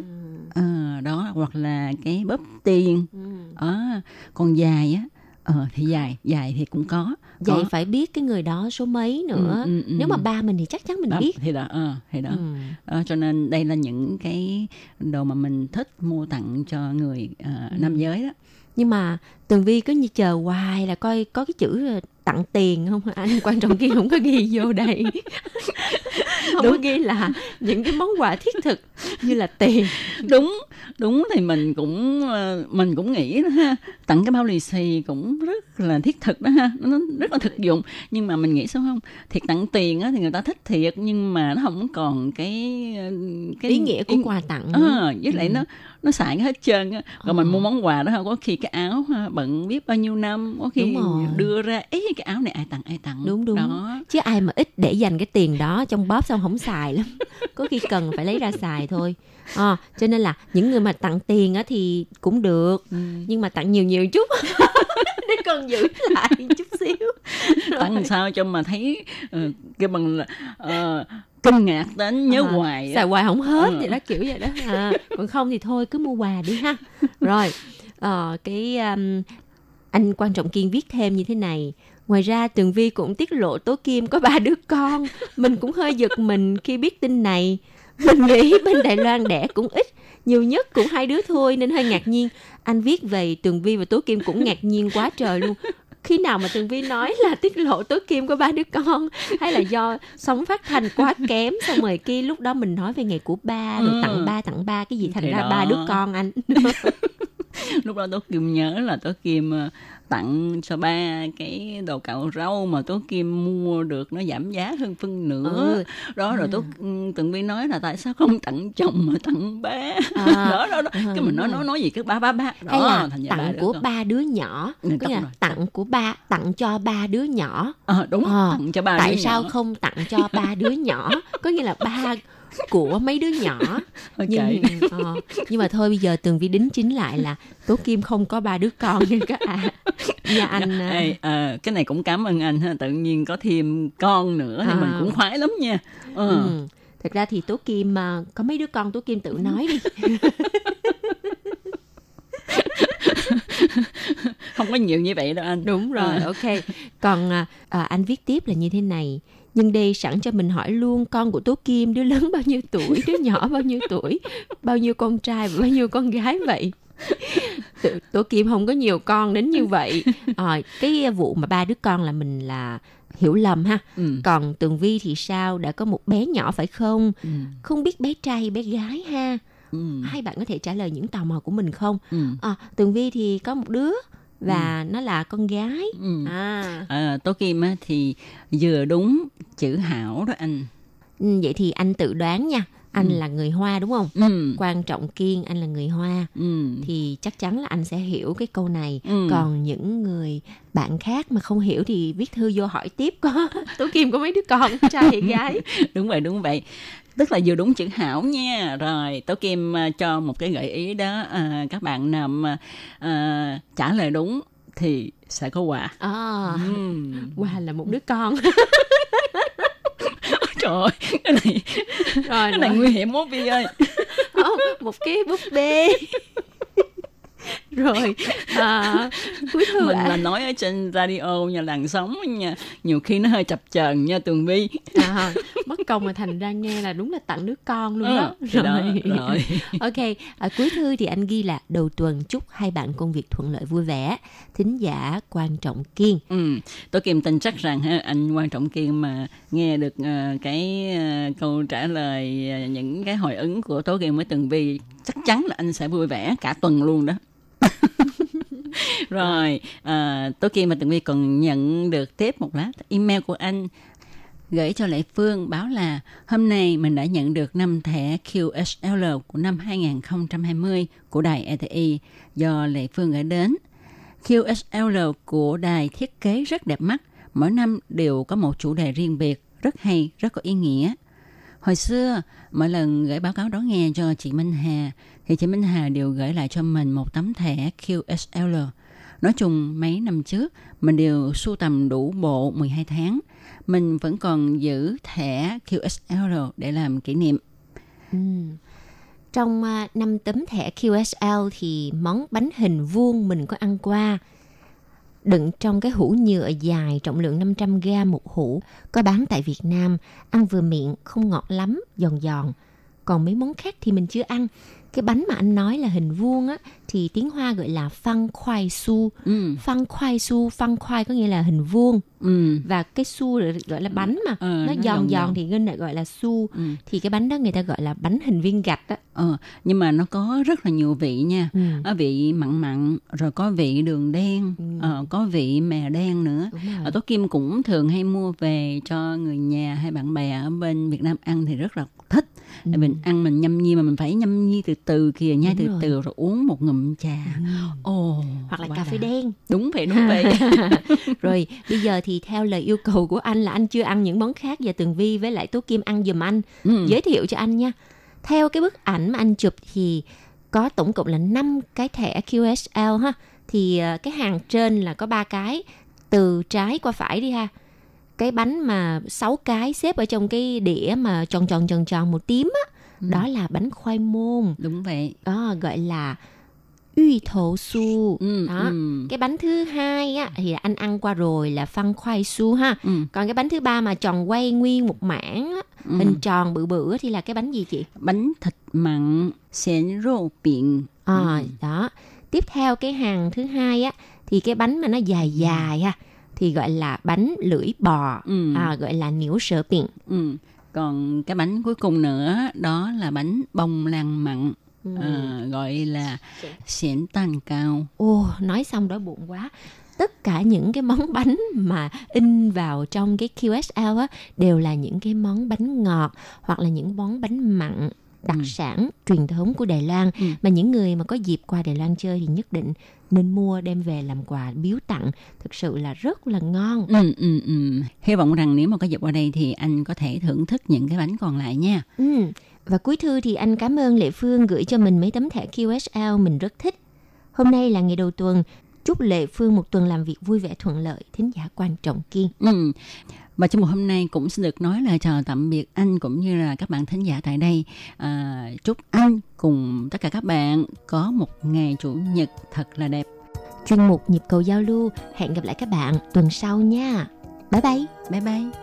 Ờ, đó hoặc là cái bóp tiền. Ờ, còn dài á. Ờ thì dài dài thì cũng có. Vậy Có. phải biết cái người đó số mấy nữa. Ừ, ừ, ừ. Nếu mà ba mình thì chắc chắn mình Đó, biết. thì đó ờ thì đó. Ừ. Đó, cho nên đây là những cái đồ mà mình thích mua tặng cho người ờ, nam giới đó. Nhưng mà tường vi cứ như chờ hoài là coi có cái chữ tặng tiền không? Anh quan trọng kia không có ghi vô đây. không có ghi là những cái món quà thiết thực như là tiền. Đúng đúng thì mình cũng ờ, mình cũng nghĩ đó ha. Tặng cái bao lì xì cũng rất là thiết thực đó ha. Nó rất là thực dụng. Nhưng mà mình nghĩ sao không? Thiệt tặng tiền á thì người ta thích thiệt nhưng mà nó không còn cái ờ, cái ý nghĩa của quà tặng Ờ, với lại Ừ. nó nó xài hết trơn á. Rồi mình Ờ. mua món quà đó ha, có khi cái áo ha, bận biết bao nhiêu năm có khi Đúng đưa ra ấy cái áo này ai tặng ai tặng. Đúng đúng. Đó. Chứ ai mà ít để dành cái tiền đó trong bóp xong không xài lắm. Có khi cần phải lấy ra xài thôi. À, cho nên là những người mà tặng tiền á thì cũng được Ừ. nhưng mà tặng nhiều nhiều chút. Để còn giữ lại chút xíu. Tặng làm sao cho mà thấy ờ, cái bằng là ờ, kinh ngạc đến nhớ À, hoài xài hoài không hết Ừ. vậy đó kiểu vậy đó. À, còn không thì thôi cứ mua quà đi ha. Rồi ờ, cái um, anh quan trọng kiên viết thêm như thế này ngoài ra tường vi cũng tiết lộ tố kim có ba đứa con. Mình cũng hơi giật mình khi biết tin này. Mình nghĩ bên đài loan đẻ cũng ít nhiều nhất cũng hai đứa thôi nên hơi ngạc nhiên. Anh viết về tường vi và tố kim cũng ngạc nhiên quá trời luôn. Khi nào mà tường vi nói là tiết lộ tố kim có ba đứa con? Hay là do sóng phát thanh quá kém xong rồi kia lúc đó mình nói về ngày của ba rồi Ừ. tặng ba tặng ba cái gì thành Thì ra đó. ba đứa con anh lúc đó tố kim nhớ là tố kim ờ, tặng cho ba cái đồ cạo rau mà tố kim mua được nó giảm giá hơn phân nửa. Ừ. đó rồi tố ừ, tường vi nói là tại sao không tặng chồng mà tặng ba? À. đó đó, đó. Ừ, cái mình nói nói nói gì cái ba ba ba. Đó hay là thành tặng ba của ba đứa nhỏ. Ừ, nghĩa là rồi. tặng của ba tặng cho ba đứa nhỏ. Ờ, đúng Ờ, tặng cho ba tại đứa sao nhỏ. không tặng cho ba đứa nhỏ? Có nghĩa là ba của mấy đứa nhỏ Ôi nhưng ờ, nhưng mà thôi bây giờ tường vi đính chính lại là tố kim không có ba đứa con nên các à nhà anh à, Ê, ờ, cái này cũng cảm ơn anh ha tự nhiên có thêm con nữa thì À. mình cũng khoái lắm nha ờ. ừ. thật ra thì tố kim à, có mấy đứa con tố kim tự nói đi không có nhiều như vậy đâu anh Đúng rồi, À. ok. Còn à, à, anh viết tiếp là như thế này. Nhưng đây sẵn cho mình hỏi luôn con của Tố Kim đứa lớn bao nhiêu tuổi, đứa nhỏ bao nhiêu tuổi, bao nhiêu con trai và bao nhiêu con gái vậy? Tố Kim không có nhiều con đến như vậy. Ờ, cái vụ mà ba đứa con là mình là hiểu lầm ha. ừ. Còn Tường Vi thì sao? Đã có một bé nhỏ phải không? Ừ. Không biết bé trai hay bé gái ha. Ừ. Hai bạn có thể trả lời những tò mò của mình không? Ừ. À, Tường Vi thì có một đứa và nó là con gái. Ừ. À. À, Tố Kim á, thì vừa đúng chữ hảo đó anh Ừ, vậy thì anh tự đoán nha. anh Ừ. là người Hoa đúng không? Ừ. Quan Trọng Kiên anh là người Hoa Ừ. thì chắc chắn là anh sẽ hiểu cái câu này. Ừ. Còn những người bạn khác mà không hiểu thì viết thư vô hỏi tiếp có Tố Kim có mấy đứa con trai hay gái? đúng vậy đúng vậy tức là vừa đúng chữ hảo nha rồi tố kim à, cho một cái gợi ý đó à, các bạn nào mà à, trả lời đúng thì sẽ có quà À, Ừm. Hoa là một đứa con. trời ơi cái này rồi, cái này rồi. nguy hiểm quá Vi ơi Không, một cái búp bê. rồi à, cuối thư mình ạ. là nói ở trên radio nhà làng sống nha nhiều khi nó hơi chập chờn nha tường vi à, mất công mà thành ra nghe là đúng là tặng đứa con luôn đó. Ừ, thì đó, rồi. ok, ở cuối thư thì anh ghi là đầu tuần chúc hai bạn công việc thuận lợi vui vẻ. Thính giả quan trọng kiên. Ừ, tôi Kim tin chắc rằng ha, anh quan trọng kiên mà nghe được ờ, cái ờ, câu trả lời những cái hồi ứng của Tố Kim với Tường Vi chắc chắn là anh sẽ vui vẻ cả tuần luôn đó. Rồi, ờ, à, tối kia mà Tường Vi còn nhận được tiếp một lá email của anh gửi cho Lệ Phương báo là hôm nay mình đã nhận được 5 thẻ QSL của năm 2020 của đài ETI do Lệ Phương gửi đến. QSL của đài thiết kế rất đẹp mắt, mỗi năm đều có một chủ đề riêng biệt, rất hay, rất có ý nghĩa. Hồi xưa, mỗi lần gửi báo cáo đó nghe cho chị Minh Hà, thì chị Minh Hà đều gửi lại cho mình một tấm thẻ QSL. Nói chung, mấy năm trước, mình đều sưu tầm đủ bộ 12 tháng. Mình vẫn còn giữ thẻ QSL để làm kỷ niệm. Ừ. Trong à, năm tấm thẻ QSL thì món bánh hình vuông mình có ăn qua. Đựng trong cái hũ nhựa dài trọng lượng 500 g một hũ, có bán tại Việt Nam, ăn vừa miệng, không ngọt lắm, giòn giòn. Còn mấy món khác thì mình chưa ăn. Cái bánh mà anh nói là hình vuông á thì tiếng Hoa gọi là phăng khoai su. Ừ. Phăng khoai su, phăng khoai có nghĩa là hình vuông Ừ. và cái su gọi là bánh mà Ờ, nó nó giòn giòn giòn thì nên lại gọi là su Ừ. thì cái bánh đó người ta gọi là bánh hình viên gạch á Ờ, nhưng mà nó có rất là nhiều vị nha. Ừ. Có vị mặn mặn, rồi có vị đường đen, Ừ. ờ, có vị mè đen nữa. Ở Tố Kim cũng thường hay mua về cho người nhà hay bạn bè ở bên Việt Nam ăn thì rất là thích. Ừ. Mình ăn mình nhâm nhi mà mình phải nhâm nhi từ từ kìa, nhai Đúng từ rồi. từ rồi uống một ngụm trà. Ồ, hoặc là cà phê đã. đen Đúng vậy, đúng vậy. rồi bây giờ thì theo lời yêu cầu của anh là anh chưa ăn những món khác và tường vi với lại tố kim ăn giùm anh ừ. giới thiệu cho anh nha theo cái bức ảnh mà anh chụp thì có tổng cộng là 5 cái thẻ QSL ha thì ờ, cái hàng trên là có ba cái từ trái qua phải đi ha cái bánh mà 6 cái xếp ở trong cái đĩa mà tròn tròn tròn tròn màu tím á Ừ. đó là bánh khoai môn Đúng vậy. đó gọi là uy thổ su Ừ, đó ừ. cái bánh thứ hai á thì anh ăn qua rồi là phân khoai su ha Ừ. còn cái bánh thứ ba mà tròn quay nguyên một mảng á, Ừ. hình tròn bự bự thì là cái bánh gì chị Bánh thịt mặn, xén rô biển. à Ừ. đó tiếp theo cái hàng thứ hai á thì cái bánh mà nó dài dài ha thì gọi là bánh lưỡi bò Ừ. à, gọi là niễu sở biển Ừ. Còn cái bánh cuối cùng nữa đó là bánh bông lan mặn Ừ. à, gọi là xén tan cao. Ô, nói xong đói bụng quá. Tất cả những cái món bánh mà in vào trong cái QSL á đều là những cái món bánh ngọt hoặc là những món bánh mặn đặc Ừ. sản truyền thống của Đài Loan Ừ. mà những người mà có dịp qua Đài Loan chơi thì nhất định nên mua đem về làm quà biếu tặng thực sự là rất là ngon Ừ, ừ, ừ. Hy vọng rằng nếu mà có dịp qua đây thì anh có thể thưởng thức những cái bánh còn lại nha. ừ. và cuối thư thì anh cảm ơn Lệ Phương gửi cho mình mấy tấm thẻ QSL mình rất thích hôm nay là ngày đầu tuần chúc Lệ Phương một tuần làm việc vui vẻ thuận lợi thính giả quan trọng kiên Ừ. Và trong một hôm nay cũng xin được nói lời chào tạm biệt anh cũng như là các bạn thính giả tại đây. À, chúc anh cùng tất cả các bạn có một ngày chủ nhật thật là đẹp. chuyên mục nhịp cầu giao lưu. Hẹn gặp lại các bạn tuần sau nha. Bye bye. Bye bye.